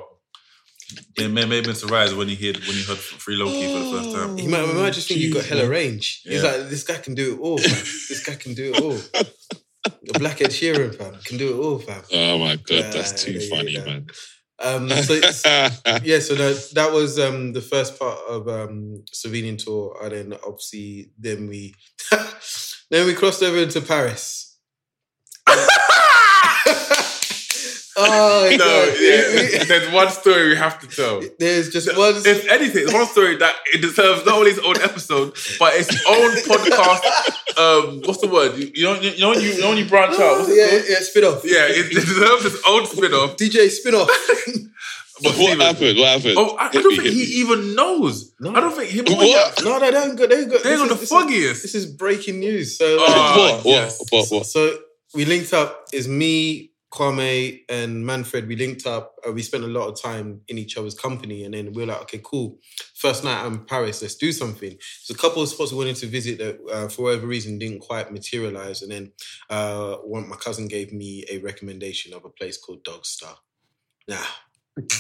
It may, may have been surprised when he heard when he heard Free Lowki for the first time. He might, he might just think you've got hella range. He's Yeah. like, this guy can do it all, fam. This guy can do it all. The Black Ed Sheeran, fam, can do it all, fam. Oh my god, that's too there you funny, go. man. Um, so it's- yeah, so that that was um the first part of um Slovenian tour, and then obviously then we then we crossed over into Paris. Oh No, yeah, there's one story we have to tell. There's just one. If anything, there's one story that it deserves not only its own episode, but its own podcast. Um, what's the word? You, you know, you know, you, you know you branch out. What's yeah, yeah, spin off. Yeah, it deserves its own spin-off. DJ spin off. But what happened? What happened? Oh, I, I don't me, think he me. even knows. No. I don't think him. What? no, no, they haven't got. They haven't got. They're on the this is- foggiest. This is breaking news. So, like, Oh, what? yes. What? What? What? so we linked up. Is me, Kwame, and Manfred. We linked up. Uh, we spent a lot of time in each other's company, and then we were like, okay, cool. First night I'm in Paris. Let's do something. There's a couple of spots we wanted to visit that, uh, for whatever reason, didn't quite materialize. And then uh, one, my cousin gave me a recommendation of a place called Dog Star. Now,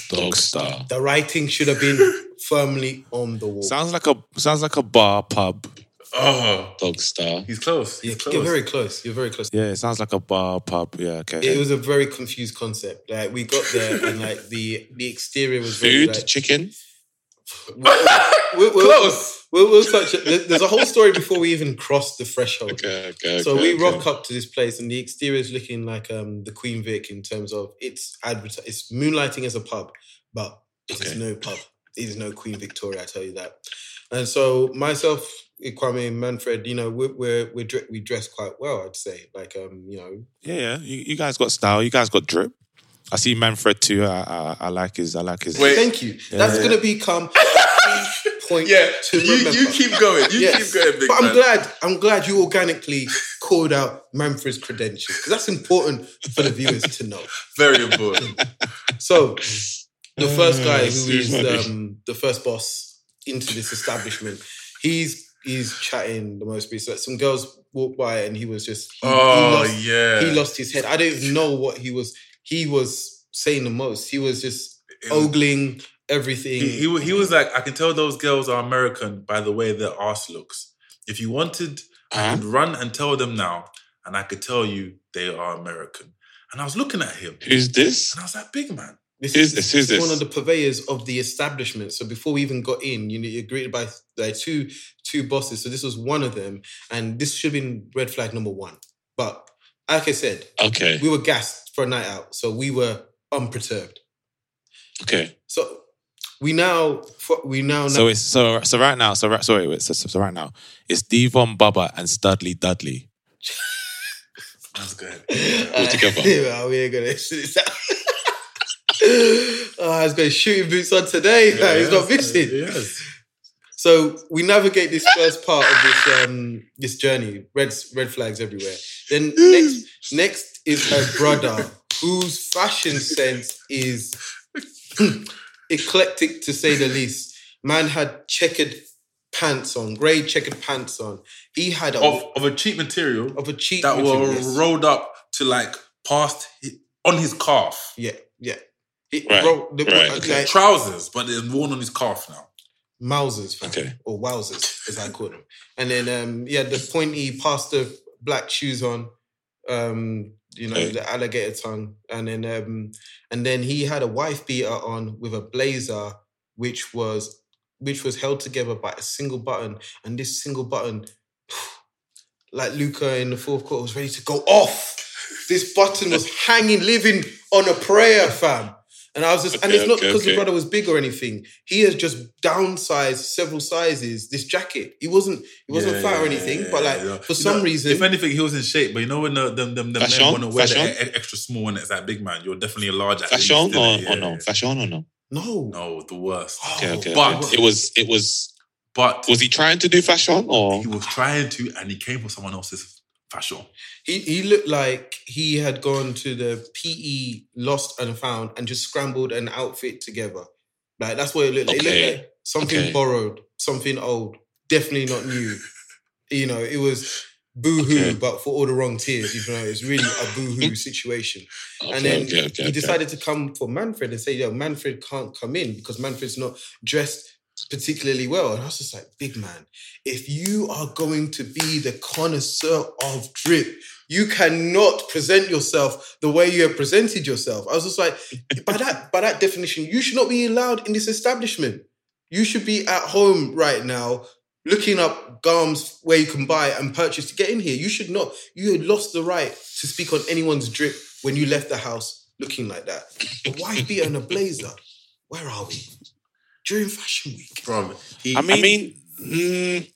Dog star. the writing should have been firmly on the wall. Sounds like a sounds like a bar pub. Oh, Dog star. he's close. He's close. you're very close. You're very close. Yeah, it sounds like a bar pub. Yeah, okay. It was a very confused concept. Like we got there and like the the exterior was very Food, like, chicken. we'll, we'll, Close. We'll, we'll touch it. There's a whole story before we even crossed the threshold. Okay, okay. So okay, we okay. rock up to this place, and the exterior is looking like um, the Queen Vic in terms of it's adver- it's moonlighting as a pub, but it is Okay. no pub. It is no Queen Victoria. I tell you that. And so myself, Kwame, and Manfred, you know, we're, we're, we're dre- we dress quite well. I'd say, like um, you know, Yeah, yeah. You, you guys got style. You guys got drip. I see Manfred too. I, I, I like his. I like his. Wait. Thank you. That's Yeah. going to become a point Yeah, to you, you keep going. You Yes. keep going, big but I'm man. glad. I'm glad you organically called out Manfred's credentials because that's important for the viewers to know. Very important. So, the first guy who too is funny. um, the first boss into this establishment, he's he's chatting the most piece. Like some girls walked by and he was just he, he Oh lost, yeah. he lost his head. I don't know what he was. He was saying the most. He was just It ogling everything. He, he, he was like, I can tell those girls are American by the way their ass looks. If you wanted, I Huh? could run and tell them now, and I could tell you they are American. And I was looking at him, Who's this? and I was like, big man. This Who's is, this? Who's this is one of the purveyors of the establishment. So before we even got in, you know, you're greeted by like two two bosses. So this was one of them, and this should have been red flag number one. But like I said, Okay, we were gassed for a night out, so we were unperturbed. okay. So we now we now So it's so so right now. So right, sorry, wait, so, so, so right now it's D-Von Bubba and Studley Dudley. That's good. Uh, all together. Yeah, we ain't gonna shoot this out. Oh, he's got shooting boots on today. he's not missing. Yes. So we navigate this first part of this um this journey. Red red flags everywhere. Then next next is her brother, whose fashion sense is eclectic to say the least. Man had checkered pants on, grey checkered pants on. He had a, Of, of a cheap material of a cheap that material, were yes. rolled up to like past hi- on his calf. Yeah, yeah. It, Right, bro, the, right, like, okay. Trousers, but they're worn on his calf now. Mausers, fam. Okay. or wowzers, as I call them. And then um, yeah, the pointy pasta black shoes on, um, you know, Okay. the alligator tongue, and then um, and then he had a wife beater on with a blazer, which was which was held together by a single button, and this single button, like Luka in the fourth quarter, was ready to go off. This button was hanging, living on a prayer, fam. And I was just, and it's not okay, because okay. the brother was big or anything. He has just downsized several sizes. This jacket, he wasn't, he wasn't Yeah, fat or anything, yeah, but like yeah. for You some know, reason, if anything, he was in shape. But you know when the them them, them men want to wear the Fashion? e- extra small and it's that big man, you're definitely a large. at Fashion least, or, innit? or no? yeah. Fashion or no? no, No, the worst. Oh. Okay, okay. But- okay. It was it was But was he trying to do fashion or he was trying to, and he came for someone else's fashion. he he looked like he had gone to the PE lost and found and just scrambled an outfit together. Like that's what it looked like. It looked like something okay. borrowed, something old, definitely not new. you know, it was boo-hoo, Okay. but for all the wrong tears. You know, it's really a boo-hoo situation. Okay, and then okay, okay, he okay. decided to come for Manfred and say, "Yo, Manfred can't come in because Manfred's not dressed particularly well." And I was just like, "Big man, if you are going to be the connoisseur of drip, you cannot present yourself the way you have presented yourself." I was just like, by that by that definition, you should not be allowed in this establishment. You should be at home right now." Looking up garms where you can buy and purchase to get in here. You should not. You had lost the right to speak on anyone's drip when you left the house looking like that. A wife beater and a blazer. Where are we? During fashion week. Bro, he, I mean, mm,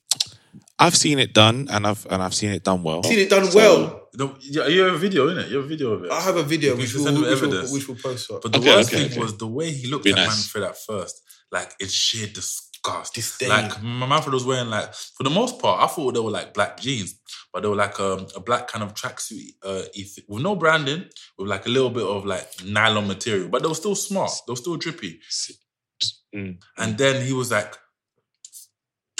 I've seen it done and I've and I've seen it done well. Seen it done So- well. No, yeah, you have a video in it. You have a video of it. I have a video You which can will, send me which, will, evidence. which will post up. But the Okay, worst okay, thing okay. was the way he looked Be at nice. Manfred at first. Like it's sheer disgust. Disdain. Like my Manfred was wearing like for the most part, I thought they were like black jeans, but they were like um, a black kind of tracksuit uh, with no branding, with like a little bit of like nylon material, but they were still smart. They were still drippy. Mm. And then he was like,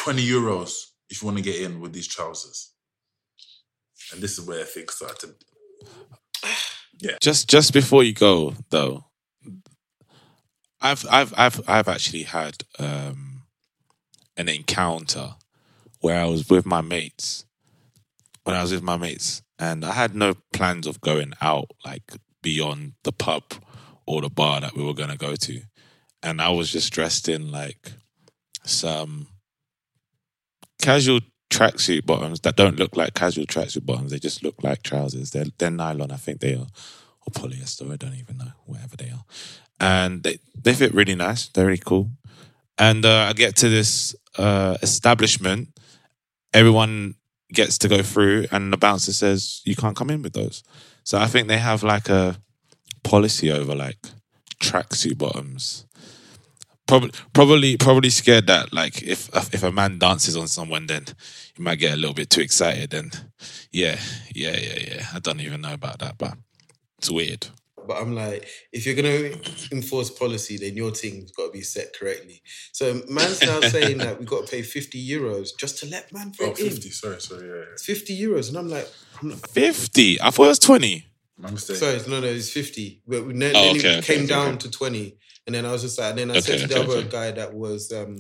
20 euros if you want to get in with these trousers. And this is where things started. Yeah. Just just before you go though, I've I've I've I've actually had um, an encounter where I was with my mates. When I was with my mates, and I had no plans of going out like beyond the pub or the bar that we were gonna go to, and I was just dressed in like some casual tracksuit bottoms that don't look like casual tracksuit bottoms. They just look like trousers. They're they're nylon, I think they are, or polyester. I don't even know, whatever they are. And they they fit really nice. They're really cool. And uh, I get to this uh, establishment. Everyone gets to go through, and the bouncer says you can't come in with those. So I think they have like a policy over like tracksuit bottoms. Probably, probably, probably scared that like if if a man dances on someone, then he might get a little bit too excited. And yeah, yeah, yeah, yeah. I don't even know about that, but it's weird. But I'm like, if you're gonna enforce policy, then your thing's got to be set correctly. So man's now saying that we got to pay 50 euros just to let Manfred Oh, 50. in. Sorry, sorry. Yeah, yeah. It's 50 euros, and I'm like, I'm not, Fifty. I thought it was twenty. My mistake. sorry, no, no, it's 50. But then, Oh, okay, it okay, came okay, down okay. to 20, and then I was just like, and then I said Okay, to the okay, other okay. guy that was um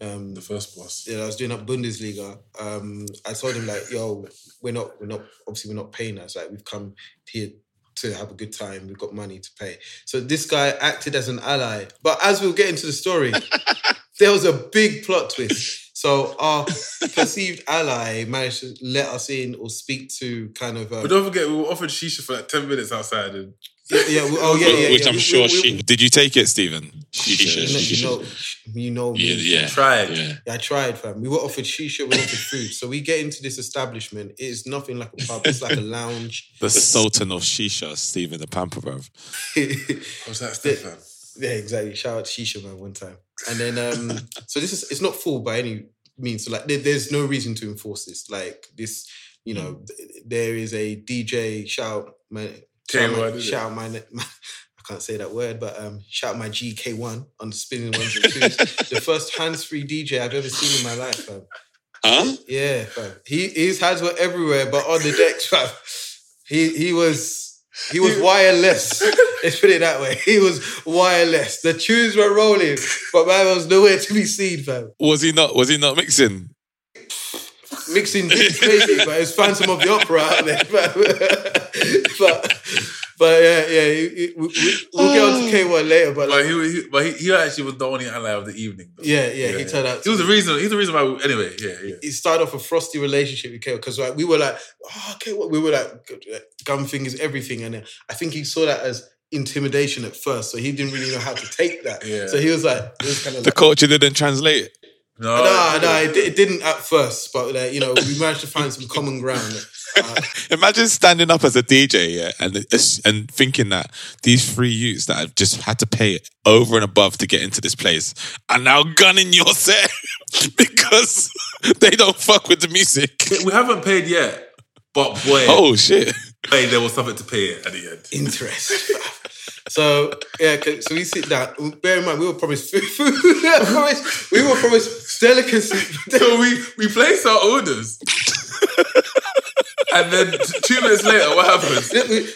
um the first boss. yeah, I was doing up Bundesliga. Um, I told him like, "Yo, we're not, we're not. Obviously, we're not paying us. Like, we've come here to have a good time. We've got money to pay." So this guy acted as an ally. But as we'll get into the story, there was a big plot twist. So our perceived ally managed to let us in or speak to kind of. But Um, don't forget, we were offered shisha for like 10 minutes outside. And yeah, yeah, we- oh yeah, yeah, Which yeah. I'm We- sure we- we- she. Did you take it, Stephen? Shisha. You know, you know, you know me. Yeah, yeah. tried. Yeah. Yeah, I tried, fam. We were offered shisha, we were offered food. So we get into this establishment. It is nothing like a pub. It's like a lounge. The Sultan of Shisha, Stephen the Pamper Bruv. What's that stuff, fam? yeah, exactly. Shout out Shisha Man one time. And then um so this is it's not full by any means. So like there, there's no reason to enforce this. Like this, you know, th- there is a DJ shout out my shout, out K1, my, is shout out my, my I can't say that word, but um shout out my GK1 on spinning ones and twos. the first hands-free DJ I've ever seen in my life, fam. Huh? Yeah, fam. He his hands were everywhere, but on the decks, fam. He he was he was wireless. Let's put it that way. He was wireless. The tunes were rolling, but man was nowhere to be seen, fam. Was he not? Was he not mixing? Mixing beats, maybe, but it's Phantom of the Opera out there. But but, but yeah, yeah. he- he- we, we, we'll get on to K one uh, later, but But he, he, but he, he actually was the only ally of the evening. though. yeah, yeah, he turned out. He was the reason. He's the reason why. We, anyway, yeah, yeah. he started off a frosty relationship with K because like we were like, oh, okay, what we were like, gum fingers, everything, and uh, I think he saw that as intimidation at first, so he didn't really know how to take that. Yeah. So he was like, it was kind of The like, culture didn't translate. No, no, no, it, it didn't at first, but like, you know, we managed to find some common ground. Uh, Imagine standing up as a DJ, yeah, and and thinking that these three youths that have just had to pay over and above to get into this place are now gunning your set because they don't fuck with the music. We haven't paid yet, but boy, Oh shit! boy, there was something to pay at the end. interest. So yeah, so we sit down. Bear in mind, we were promised food. food. we were promised, we were promised delicacy. So we we placed our orders, and then two minutes later, what happens?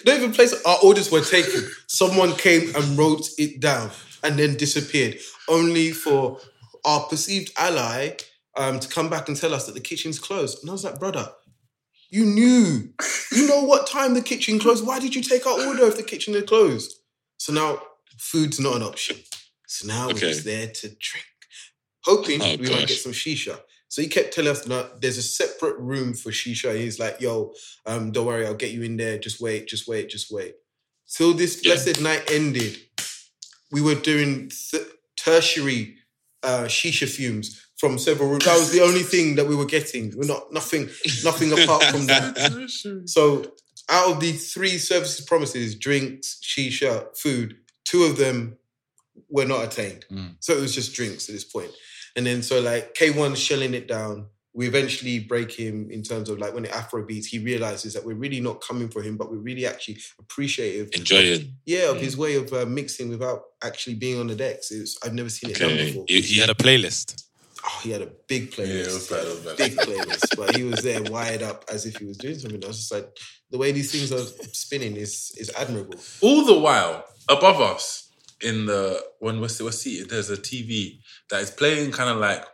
Don't even place our orders were taken. Someone came and wrote it down and then disappeared, only for our perceived ally um, to come back and tell us that the kitchen's closed. And I was like, brother, you knew, you know what time the kitchen closed. Why did you take our order if the kitchen is closed? So now food's not an option. So now we're just there to drink, hoping Oh, we might get some shisha. So he kept telling us, no, there's a separate room for shisha. He's like, yo, um, don't worry, I'll get you in there. Just wait, just wait, just wait. Till this Yeah. blessed night ended, we were doing th- tertiary uh, shisha fumes from several rooms. That was the only thing that we were getting. We're not nothing, nothing apart from that. So out of the three services promises, drinks, shisha, food, two of them were not attained. Mm. So it was just drinks at this point. And then so like K1 shelling it down. We eventually break him in terms of like when the Afro beats, he realizes that we're really not coming for him, but we're really actually appreciative. Enjoying. Yeah, of his way of uh, mixing without actually being on the decks. It was, I've never seen it done before. he, he had a playlist. Oh, he had a big playlist. Yeah, it was bad, it was bad. Big playlist. but he was there wired up as if he was doing something. I was just like, the way these things are spinning is is admirable. All the while, above us, in the when we're, we're seated, there's a TV that is playing kind of like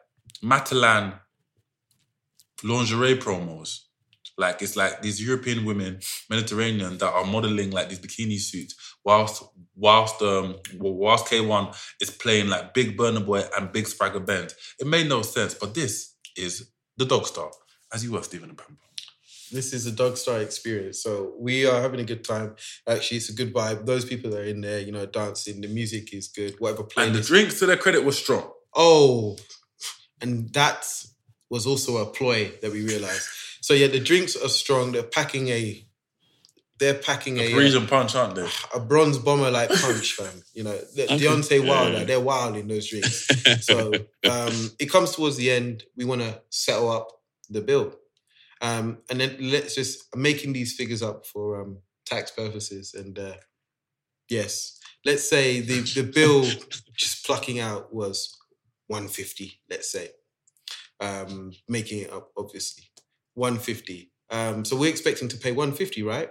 Matalan lingerie promos. Like it's like these European women, Mediterranean, that are modeling like these bikini suits, whilst whilst um whilst K One is playing like Big Burna Boy and Big Spragga Benz. It made no sense, but this is the Dog Star, as you were Stephen and Pampa. This is a dog star experience. So we are having a good time. Actually, it's a good vibe. Those people that are in there, you know, dancing, the music is good. Whatever And the drinks, to their credit, was strong. Oh, and that was also a ploy that we realized. So yeah, the drinks are strong. They're packing a, they're packing a, Parisian punch, aren't they? a bronze bomber like punch, fam. You know, the, Okay. Deontay Wilder, Yeah. they're wild in those drinks. So um, it comes towards the end. We want to settle up the bill, um, and then let's just I'm making these figures up for um, tax purposes. And uh, yes, let's say the the bill just plucking out was 150. Let's say, um, making it up obviously 150. Um, so we're expecting to pay 150, right?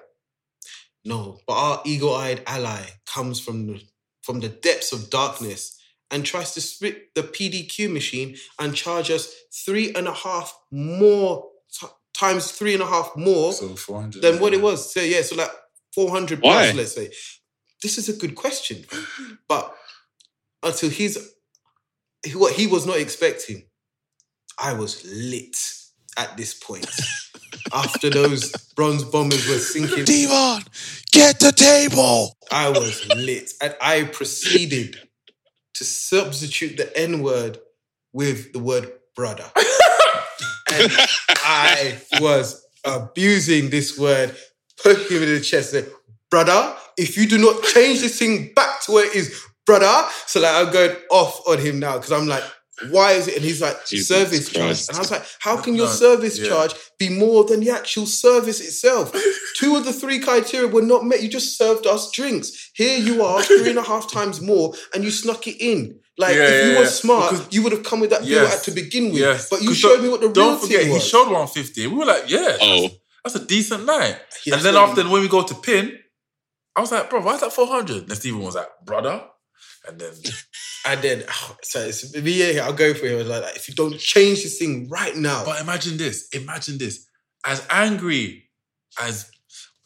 No, but our eagle-eyed ally comes from the, from the depths of darkness and tries to split the PDQ machine and charge us three and a half more t- times three and a half more So than what it was. So yeah, so like four hundred Why? plus, let's say. This is a good question, but until he's what he was not expecting, I was lit at this point. After those bronze bombers were sinking, D-Von, get the table. I was lit. And I proceeded to substitute the N word with the word brother. and I was abusing this word, poking him in the chest, saying, brother, if you do not change this thing back to where it is, brother. So like I'm going off on him now because I'm like, why is it? And he's like, Jesus service charge. And I was like, how can your No, service yeah. charge be more than the actual service itself? Two of the three criteria were not met. You just served us drinks. Here you are, three and a half times more, and you snuck it in. Like Yeah, if you yeah, were yeah. smart, Because- you would have come with that bill Yes. at to begin with. Yes. But you showed me what the real Don't forget, thing he was. showed 150. We were like, yeah. Oh. That's a decent night. Yeah, and then so- after when we go to pin, I was like, bro, why is that 400? And Stephen was like, brother. And then And then, oh, so it's me. Yeah, I'll go for it. I was like, if you don't change this thing right now, But imagine this. Imagine this. As angry as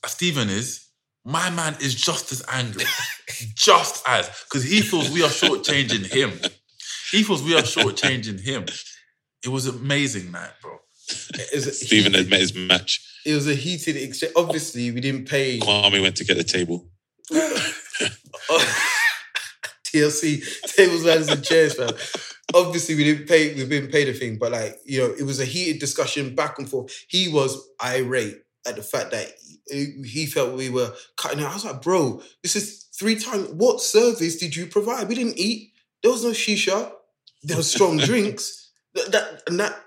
Stephen is, my man is just as angry. just as. Because he feels we are shortchanging him. He feels we are shortchanging him. It was amazing night, bro. it was a Stephen had met his match. It was a heated exchange. Obviously, we didn't pay. Kwame went to get the table. TLC tables, ladders, and chairs, fam. Obviously, we didn't pay. We didn't pay the thing, but like you know, it was a heated discussion back and forth. He was irate at the fact that he, felt we were cutting out. I was like, bro, this is three times. What service did you provide? We didn't eat. There was no shisha. There was strong drinks. That, that and that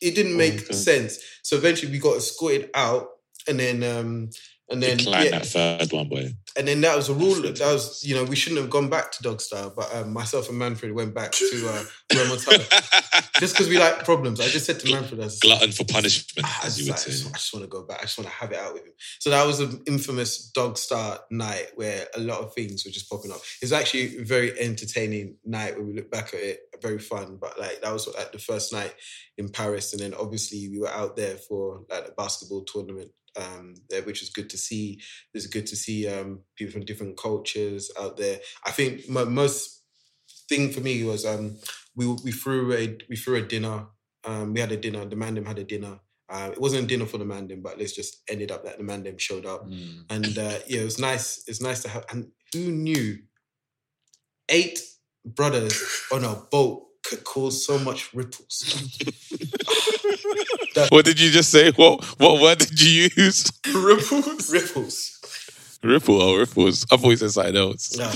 it didn't make sense. So eventually, we got escorted out, and then um and then Decline yeah, that third one, boy. And then that was a rule. That was, you know, we shouldn't have gone back to dog style, but um, myself and Manfred went back to uh, just because we like problems. I just said to Manfred, I, was, Glutton for punishment, I, as just, you like, I say. I just want to go back. I just want to have it out with him. So that was an infamous dog star night where a lot of things were just popping up. It's actually a very entertaining night when we look back at it. Very fun, but like that was like the first night in Paris, and then obviously we were out there for like a basketball tournament um, there, which is good to see. It's good to see um, people from different cultures out there. I think my most thing for me was um, we we threw a we threw a dinner. Um, we had a dinner. The Mandem had a dinner. Uh, it wasn't a dinner for the Mandem, but let's just ended up that the Mandem showed up, and uh, yeah, it was nice. It's nice to have. And who knew eight brothers on a boat could cause so much ripples? What did you just say? What what word did you use? ripples, ripples. Ripple or ripples? I thought you said something else. No,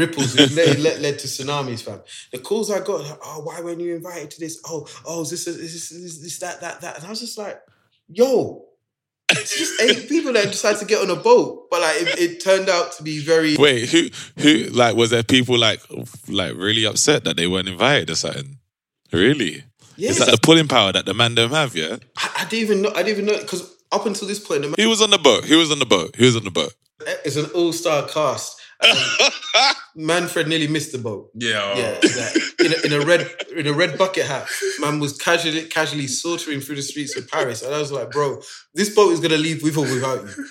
ripples led, led, led to tsunamis, fam. The calls I got, like, oh, why weren't you invited to this? Oh, oh, is this, is this, is this, this, that, that, that? And I was just like, yo, it's just eight people that decided to get on a boat. But like, it, it turned out to be very. Wait, who who like was there people like like really upset that they weren't invited or something? Really? Yeah. Is that the pulling power that the man don't have, yeah? I, I didn't even know. I didn't even know because up until this point, the He was on the boat. He was on the boat. He was on the boat. it's an all-star cast. Um, Manfred nearly missed the boat. Yeah. Yeah, like, in, a, in a red in a red bucket hat, man was casually casually sauntering through the streets of Paris, and I was like, "Bro, this boat is gonna leave with or without you."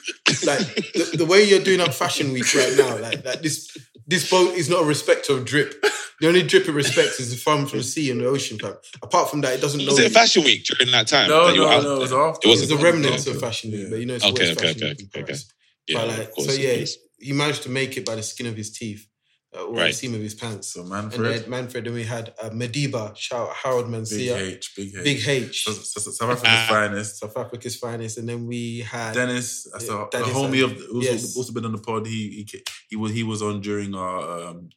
Like the, the way you're doing up Fashion Week right now, like, like this this boat is not a respecter of drip. The only drip it respects is the fun from the sea and the ocean, fam. Apart from that, it doesn't know. Was it Fashion Week during that time? No, that you no, out no, it was there? after. It It's wasn't the remnants after. of Fashion Week, but you know, it's Okay, okay, Fashion okay, Week okay, okay. Yeah, but like, course, so yeah, course. He managed to make it by the skin of his teeth, uh, or the Right. seam of his pants. So And Manfred, then Manfred, then we had uh, Mediba, shout out Harold Big Mancia, H, Big H. Big H, So- so- so South Africa's Ah. finest. South Africa's finest, and then we had Dennis, that's Yeah, a, Dennis, a homie uh, of also, yes. also been on the pod. He he he was he was on during our um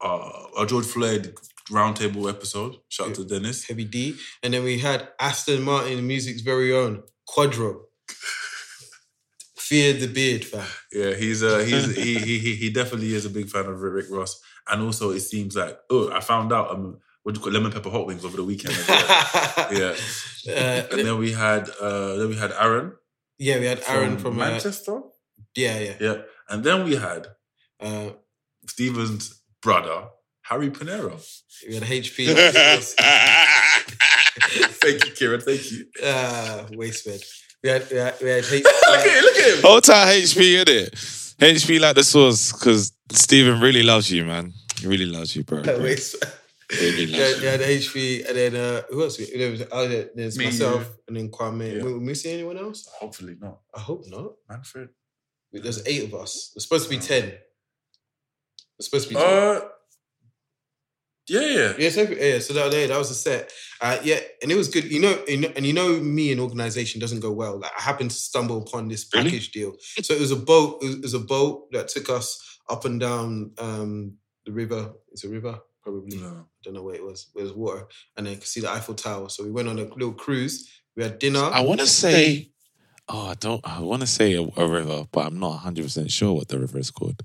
our, our George Floyd roundtable episode. Shout out to Dennis. Heavy D, and then we had Aston Martin, music's very own Quadro. Fear the beard, fam. Yeah, he's uh he's he, he he he definitely is a big fan of Rick Ross, and also it seems like oh I found out um what do you call lemon pepper hot wings over the weekend. yeah, Uh, and then we had uh then we had Aaron yeah, we had Aaron from, uh, Manchester. yeah, yeah. yeah, and then we had Uh, Steven's brother Harry Pinero. we had HP. thank you, Kieran. Thank you. uh, waistbed. We had we had, we had H- look at him. Look at him. Whole time HP in it. HP like the source because Steven really loves you, man. He really loves you, bro. uh, waistbed. Really Yeah, loves yeah, you. the HP, and then uh, who else? There was, oh, there- there's Me, myself, you. and then Kwame. Yeah. Will we see anyone else? Hopefully not. I hope not. Manfred. There's eight of us. There's supposed to be ten. There's supposed to be ten. Uh, yeah, yeah. yeah, so, yeah. So that, yeah, that was a set. Uh, yeah, and it was good. You know, and and you know, me and organization doesn't go well. Like I happened to stumble upon this Really? package deal. So it was a boat. It was, a boat that took us up and down um, the river. It's a river, probably. No. I don't know where it was. It was water, and then you could see the Eiffel Tower. So we went on a little cruise. We had dinner. I want to say, oh, I don't. I want to say a, a river, but I'm not 100 percent sure what the river is called.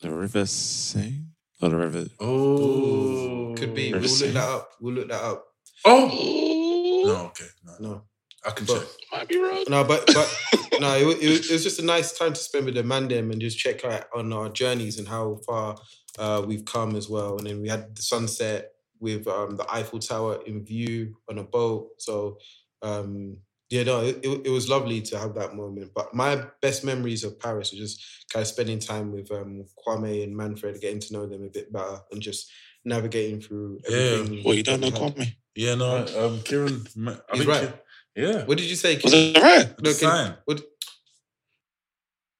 The River Seine or the River? Oh, Could be. River We'll look that up. We'll look that up. Oh, No, okay. No, No, I can But- check. Might be wrong. no, but but no, it, it, was, it was just a nice time to spend with the man them and just check out on our journeys and how far uh, we've come as well. And then we had the sunset with um, the Eiffel Tower in view on a boat. So um, yeah, no, it, it, it was lovely to have that moment. But my best memories of Paris were just kind of spending time with um, Kwame and Manfred, getting to know them a bit better, and just navigating through Yeah. everything. Well, you don't know that we had. Kwame. Yeah, no, um, Kieran. I He's right. Ki- Yeah. What did you say? Was it right? No, The can- What?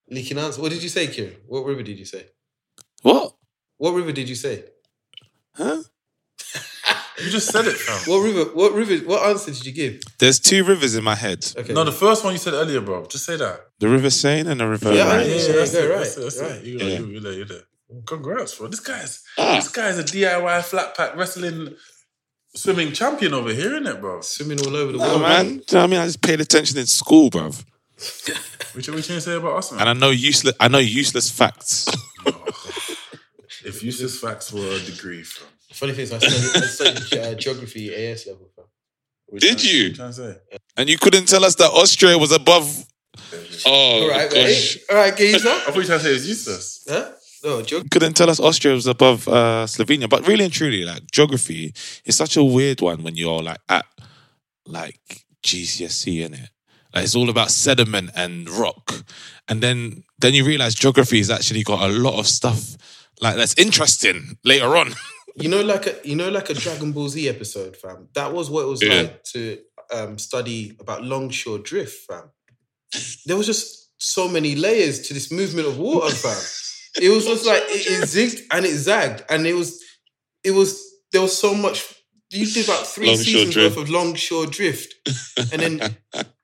Leaking answer. What did you say, Kieran? What river did you say? What? What river did you say? Huh? You just said it, fam. What river? What river? What answer did you give? There's two rivers in my head. Okay. No, the first one you said earlier, bro. Just say that. The River Seine and the River Yeah, Rhine. yeah, that's yeah, it, right, that's it, that's right. it. You Yeah. got you there, you there. Congrats, bro. This guy's Ah. this guy's a DIY flat pack wrestling swimming champion over here, isn't it, bro? Swimming all over the Oh, world, man. Do you know what I mean? I just paid attention in school, bruv. What you, what you trying to say about us, man? And I know useless I know useless facts. if useless facts were a degree, fam. Funny thing is, I studied, I studied uh, geography AS level. fam. What Did trying- you? what you trying to say? and you couldn't tell us that Austria was above Oh All right, gosh. mate. All right, geezer. I thought you were trying to say it was useless. huh? No, geog- couldn't tell us Austria was above uh, Slovenia. But really and truly, like geography is such a weird one when you're like at like GCSE in it. Like it's all about sediment and rock, and then then you realize geography has actually got a lot of stuff like that's interesting later on. You know, like a you know, like a Dragon Ball Z episode, fam. That was what it was Yeah. like to um, study about longshore drift, fam. There was just so many layers to this movement of water, fam. It was just like it, it zigged and it zagged, and it was, it was there was so much. You did about three Longshore seasons drift. worth of longshore drift, and then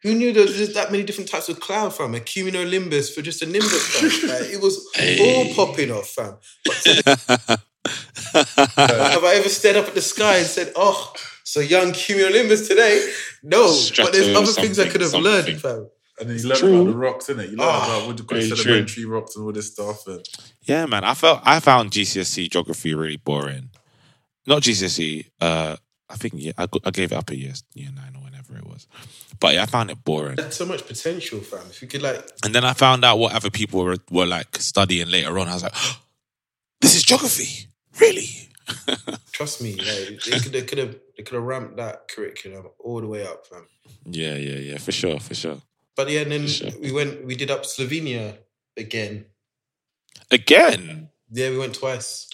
who knew there was just that many different types of cloud, fam? A cumulonimbus for just a nimbus, fam. Like, it was all popping off, fam. Have I ever stared up at the sky and said, "Oh, so young cumulonimbus today"? No, but there's other things I could have something, learned, fam. And then you learn about the rocks, innit? You learn Ah, about what you call very true. sedimentary rocks and all this stuff. And yeah, man. I felt I found GCSE geography really boring. Not GCSE. Uh, I think yeah, I, I gave it up a year, year nine or whenever it was. But yeah, I found it boring. There's so much potential, fam. If you could like, And then I found out what other people were, were like studying later on. I was like, this is geography. Really? trust me, like, they could they could have they could have ramped that curriculum all the way up, fam. Yeah, yeah, yeah, for sure, for sure. But yeah, and then Sure. we went, we did up Slovenia again. Again? Yeah, we went twice,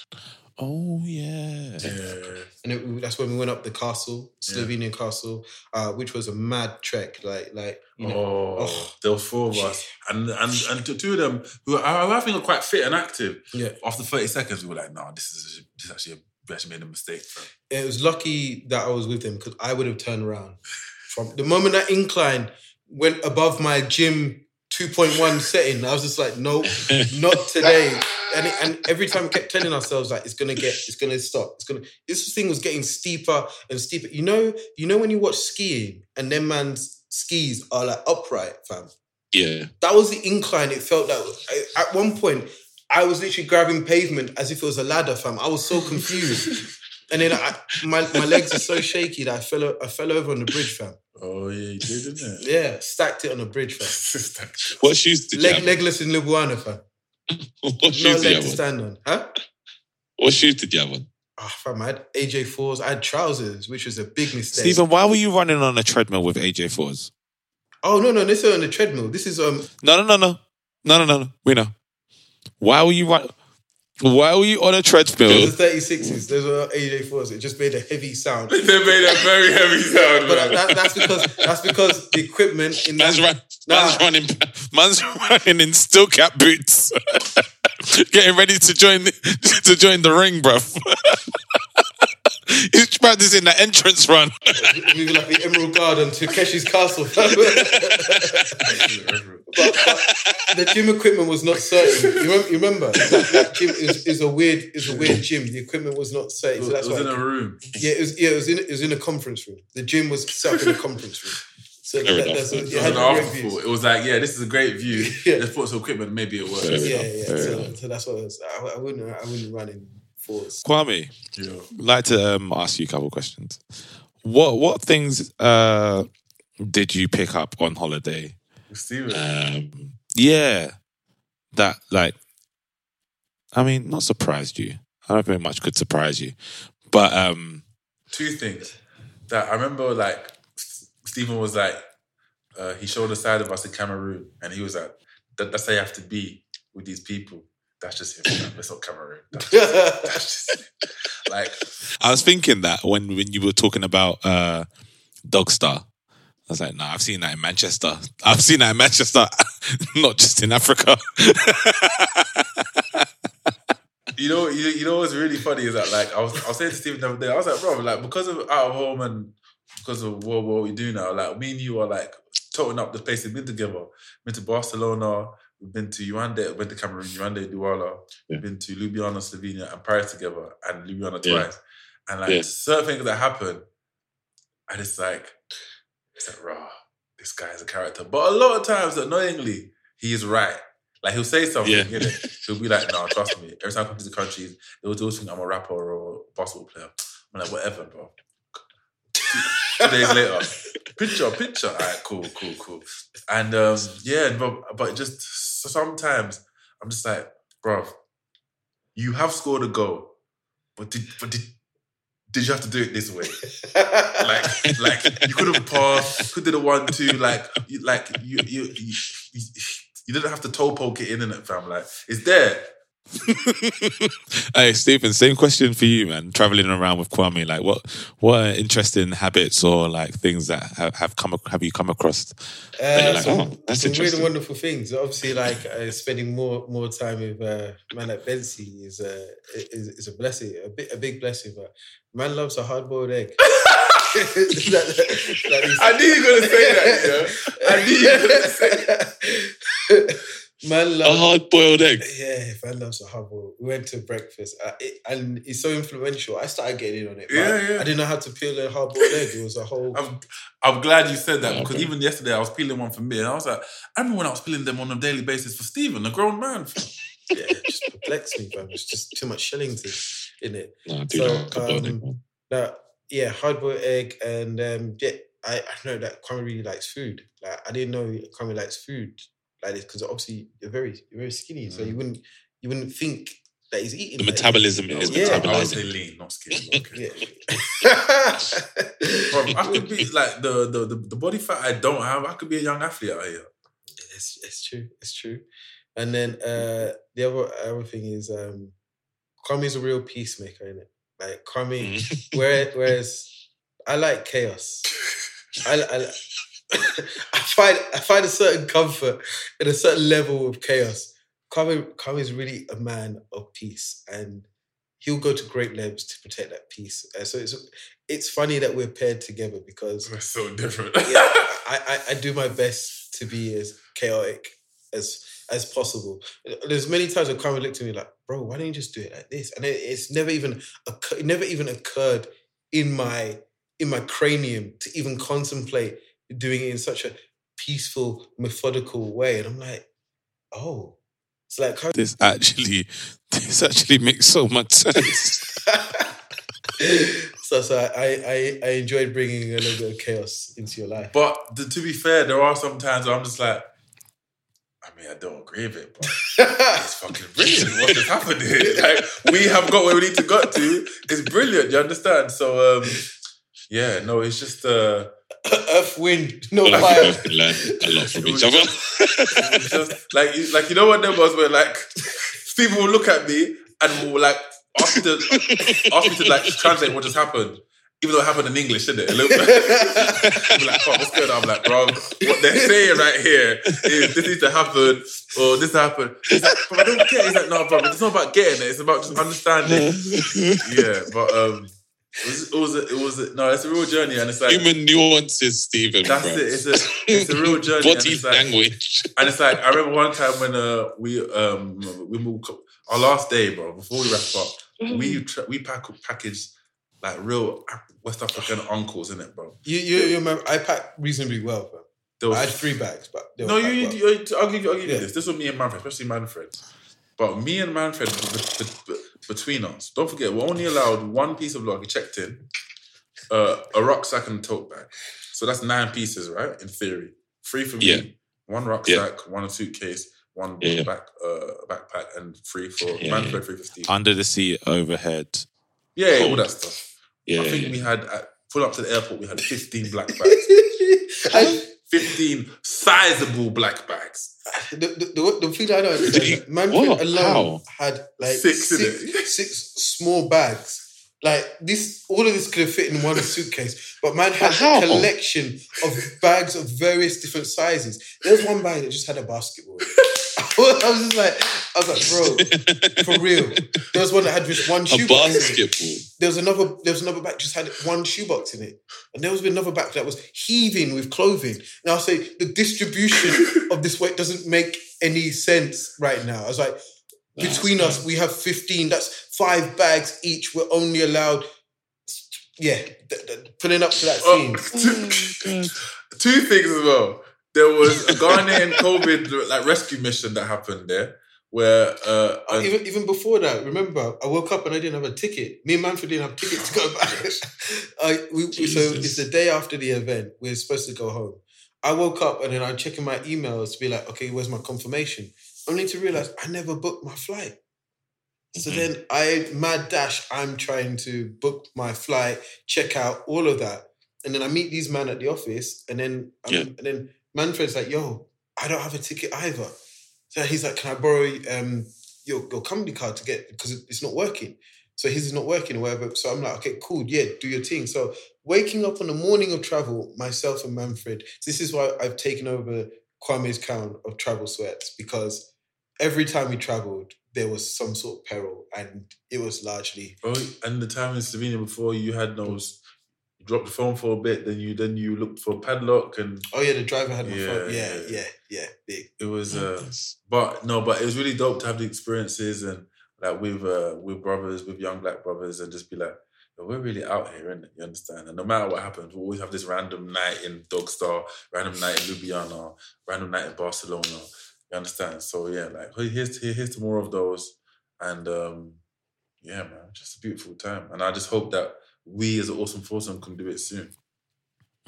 Oh, yeah. yeah, and it, that's when we went up the castle, Slovenian castle, uh, which was a mad trek. Like, like you know, oh, oh. there was four of us, and and and two- of them who I, I think are quite fit and active. yeah. After thirty seconds, we were like, "Nah, this is this is actually a, we actually made a mistake." Bro. it was lucky that I was with them because I would have turned around. From the moment that incline went above my gym 2.1 setting, I was just like, nope, not today. And, it- and every time we kept telling ourselves like it's gonna get, it's gonna stop, it's gonna. This thing was getting steeper and steeper. You know, you know when you watch skiing and then man's skis are like upright, fam. Yeah. That was the incline. It felt that I- at one point I was literally grabbing pavement as if it was a ladder, fam. I was so confused. And then I, my my legs are so shaky that I fell I fell over on the bridge, fam. Oh yeah, you did, didn't it? Yeah, stacked it on the bridge, fam. What shoes did you have? legless in Ljubljana, fam. What No shoes did you leg have to on? stand on, huh? What shoes did you have on? Ah, fam, I had AJ fours. I had trousers, which was a big mistake. Steven, why were you running on a treadmill with AJ4s? Oh no, no, this is on the treadmill. This is um. No, no, no, no. No, no, no, no. We know. Why were you run- Why were you on a treadmill? Those are 36s. Those are AJ fours. It just made a heavy sound. They made a very heavy sound. But man. that, that's because that's because the equipment in Man's, that, run, man's running. Man's running in steel cap boots, getting ready to join the, to join the ring, bruv. He's practicing the entrance run. moving like the Emerald Garden to Keshi's castle. but, but the gym equipment was not certain. You remember? You remember that, that gym is, is a weird is a weird gym. The equipment was not certain. it So that's was in a room. yeah, it was. Yeah, it was in. It was in a conference room. The gym was set up in a conference room. So Fair that, that's what, It it was had an great afterthought. It was like, yeah, this is a great view. Yeah. Let's put some equipment, maybe it works. Fair Yeah, yeah. So, so that's what it was. I, I wouldn't. I wouldn't run in fours. Kwame, Yeah. I'd like to um, ask you a couple of questions. what what things uh did you pick up on holiday? Um, yeah, that like, I mean, not surprised you. I don't think much could surprise you, but um, two things that I remember. Like Steven was like, uh, he showed a side of us in Cameroon, and he was like, that, "That's how you have to be with these people." That's just him. That's not Cameroon. That's just, that's just him. like I was thinking that when when you were talking about uh Dogstar. I was like, nah, I've seen that in Manchester. I've seen that in Manchester, not just in Africa. You know, you, you know what's really funny is that like I was I was saying to Steven the other day, I was like, bro, like because of out of home and because of what, what we do now, like me and you are like toting up the places we've been together. Been to Barcelona, we've been to Uganda, went to Cameroon, Uganda, Douala, we've been to Ljubljana, Slovenia, and Paris together, and Ljubljana Yeah. twice. And like Yeah. certain things that happen, and it's like, it's like, raw, this guy is a character. But a lot of times, annoyingly, he is right. Like he'll say something, Yeah. get it? He'll be like, "No, trust me." Every time I come to the countries, they will always think I'm a rapper or a basketball player. I'm like, whatever, bro. Two days later, picture, picture. All right, cool, cool, cool. And um, yeah, but but just sometimes I'm just like, bro, you have scored a goal, but did but did did you have to do it this way? like like you could have passed, could do the one two, like you, like you you, you you you didn't have to toe poke it in, in it, fam. Like it's there. hey, Steven, same question for you, man. Traveling around with Kwame, like, what what are interesting habits or like things that have, have come have you come across? that Uh, like, some, oh, that's some interesting. wonderful things. Obviously, like uh, spending more more time with uh, man like Bensy is a is, is a blessing, a bit a big blessing. But man loves a hard boiled egg. I knew you were gonna say that. You know? I knew you were gonna say that. Man A hard boiled egg. Yeah, man loves a hard boiled. We went to breakfast, uh, it, and it's so influential. I started getting in on it. Yeah, I, yeah. I didn't know how to peel a hard boiled egg. It was a whole. I'm, I'm glad you said that Yeah, because okay. even yesterday I was peeling one for me and I was like, I remember when I was peeling them on a daily basis for Steven, a grown man. yeah, it just perplexed me, fam. It's just too much Shillington in it. No, do So, like hard boiled egg, um, man. Now, yeah, hard boiled egg, and um, yeah, I, I know that Kwame really likes food. Like, I didn't know Kwame likes food like this because obviously you're very, you're very skinny, so you wouldn't, you wouldn't think that he's eating. The like- metabolism is Yeah. I would metabolizing. say lean, not skinny. Okay. Yeah. Bro, I could be like the, the the the body fat I don't have. I could be a young athlete out here. It's, it's true. It's true. And then uh, the other other thing is um, Kwame's a real peacemaker, is it? Like Kwame, Mm. whereas, whereas I like chaos. I, I, I find I find a certain comfort in a certain level of chaos. Kwame, Kwame is really a man of peace, and he'll go to great lengths to protect that peace. Uh, so it's it's funny that we're paired together because We're so different. yeah, I, I, I do my best to be as chaotic as as possible. There's many times when Kwame looked at me like, "Bro, why don't you just do it like this?" And it, it's never even occur- never even occurred in my in my cranium to even contemplate doing it in such a peaceful, methodical way. And I'm like, "Oh, it's like Kwame This actually, this actually makes so much sense. so so I, I I enjoyed bringing a little bit of chaos into your life. But th- to be fair, there are some times where I'm just like, I mean, I don't agree with it, but it's fucking brilliant. What is happening? Like, we have got where we need to get to. It's brilliant. You understand? So, um, yeah, no, it's just. Uh, Earth, wind, no Like fire. we both can learn a lot from each other. just like you- like you know what there was where like Steven will look at me and will like ask me to ask me to like translate what just happened, even though it happened in English, didn't it? A little bit. He'll like, "Fuck, what's going on?" I'm like, bro, what they're saying right here is this needs to happen or this happened. He's like, but I don't get it. He's like, no, bro, it's not about getting it. It's about just understanding. yeah, but um, it was, it was, a, it was a, no, it's a real journey, and it's like Human nuances, Steven. that's bro. it. It's a, it's a real journey. and Body it's like- language. and it's like I remember one time when uh, we um we moved our last day, bro. Before we wrap up, we tra- we pack packaged like real West African uncles in it, bro. You, you, you remember? I packed reasonably well, bro. There was I had three bags, but no, you, packed you, well. you- I'll give you, I'll give you Yeah. this. This was me and Manfred, especially Manfred. But me and Manfred, b- b- b- between us, don't forget, we're only allowed one piece of luggage checked in, uh, a rucksack and a tote bag. So that's nine pieces, right? In theory, three for me, yeah. one rucksack, yeah. one suitcase, one yeah. back uh, backpack, and three for Manfred, three for Steve. Under the seat, overhead. Yeah, all that stuff. Yeah, I think we had at, pull up to the airport. We had fifteen black bags. I, 15 sizable black bags. The, the, the, the thing I don't understand, Manfred alone How? had like six small bags. Like this, all of this could have fit in one suitcase, but man had How? a collection of bags of various different sizes. There's one bag that just had a basketball. I was just like, I was like, bro, for real. There was one that had just one A shoebox. in basketball. There was another. There was another bag just had one shoebox in it, and there was another bag that was heaving with clothing. And I'll say the distribution of this weight doesn't make any sense right now. I was like, between us, we have fifteen. That's five bags each. We're only allowed. Yeah, th- th- pulling up to that Oh, scene. two, two things as well. There was a Ghanaian COVID like rescue mission that happened there, where uh, Uh, even even before that, remember, I woke up and I didn't have a ticket. Me and Manfred didn't have tickets to go back. I, we, so it's the day after the event. We're supposed to go home. I woke up and then I'm checking my emails to be like, okay, where's my confirmation? Only to realize I never booked my flight. So Mhm. then I mad dash. I'm trying to book my flight, check out all of that, and then I meet these men at the office, and then um, Yeah. and then Manfred's like, "Yo, I don't have a ticket either." So he's like, "Can I borrow um, your your company card to get because it's not working?" So his is not working or whatever. So I'm like, "Okay, cool, yeah, do your thing." So waking up on the morning of travel, myself and Manfred. This is why I've taken over Kwame's count of travel sweats because every time we traveled, there was some sort of peril, and it was largely oh, and the time in Slovenia before you had those. You dropped the phone for a bit, then you then you looked for a padlock, and oh yeah, the driver had my Yeah, phone. Yeah, yeah. yeah, yeah, big. it was. Uh, but no, but it was really dope to have the experiences and like with uh, with brothers, with young black brothers, and just be like, we're really out here, innit? You understand? And no matter what happens, we always have this random night in Dogstar, random night in Ljubljana, random night in Barcelona. You understand? So yeah, like here's here- here's to more of those, and um, yeah, man, just a beautiful time. And I just hope that we as an awesome foursome can do it soon.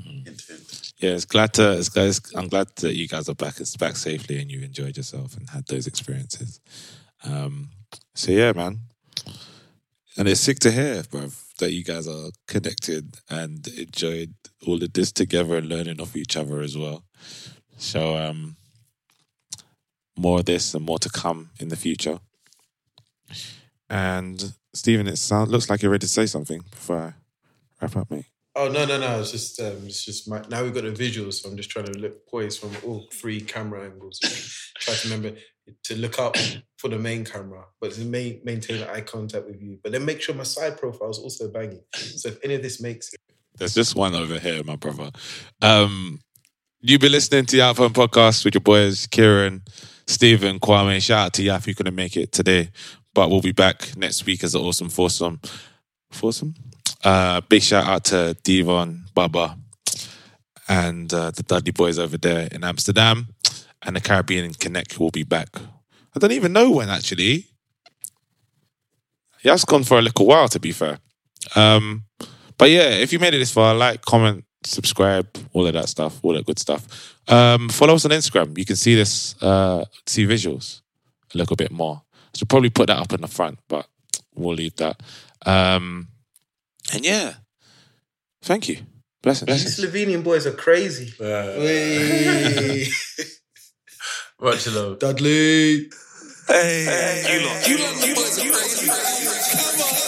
Hint. Yeah, it's glad to. It's guys. I'm glad that you guys are back. It's back safely, and you enjoyed yourself and had those experiences. Um, so yeah, man, and it's sick to hear, bro, that you guys are connected and enjoyed all of this together and learning off each other as well. So um, more of this and more to come in the future. And Steven, it sound, looks like you're ready to say something before I wrap up, mate. Oh no, no, no! It's just, um, it's just my, now we've got the visuals, so I'm just trying to look poised from all three camera angles. Try to remember to look up for the main camera, but to main, maintain eye contact with you. But then make sure my side profile is also banging. So if any of this makes it, There's just one over here, my brother. Um, you've been listening to the Outphone Podcast with your boys, Kieran, Steven, Kwame. Shout out to Yaf who couldn't make it today, but we'll be back next week as an awesome foursome. Foursome? Uh, big shout out to D-Von, Baba, and uh, the Dudley boys over there in Amsterdam. And the Caribbean Connect will be back. I don't even know when, actually. Yaf's gone for a little while, to be fair. Um, but yeah, if you made it this far, like, comment, subscribe, all of that stuff, all that good stuff. Um, follow us on Instagram. You can see this, uh, see visuals a little bit more. I should probably put that up in the front, but we'll leave that. Um, and yeah, thank you. Blessings. these Slovenian boys are crazy. Uh, Wey. much love. Dudley. Hey. You lot, you lot, you lot, you lot,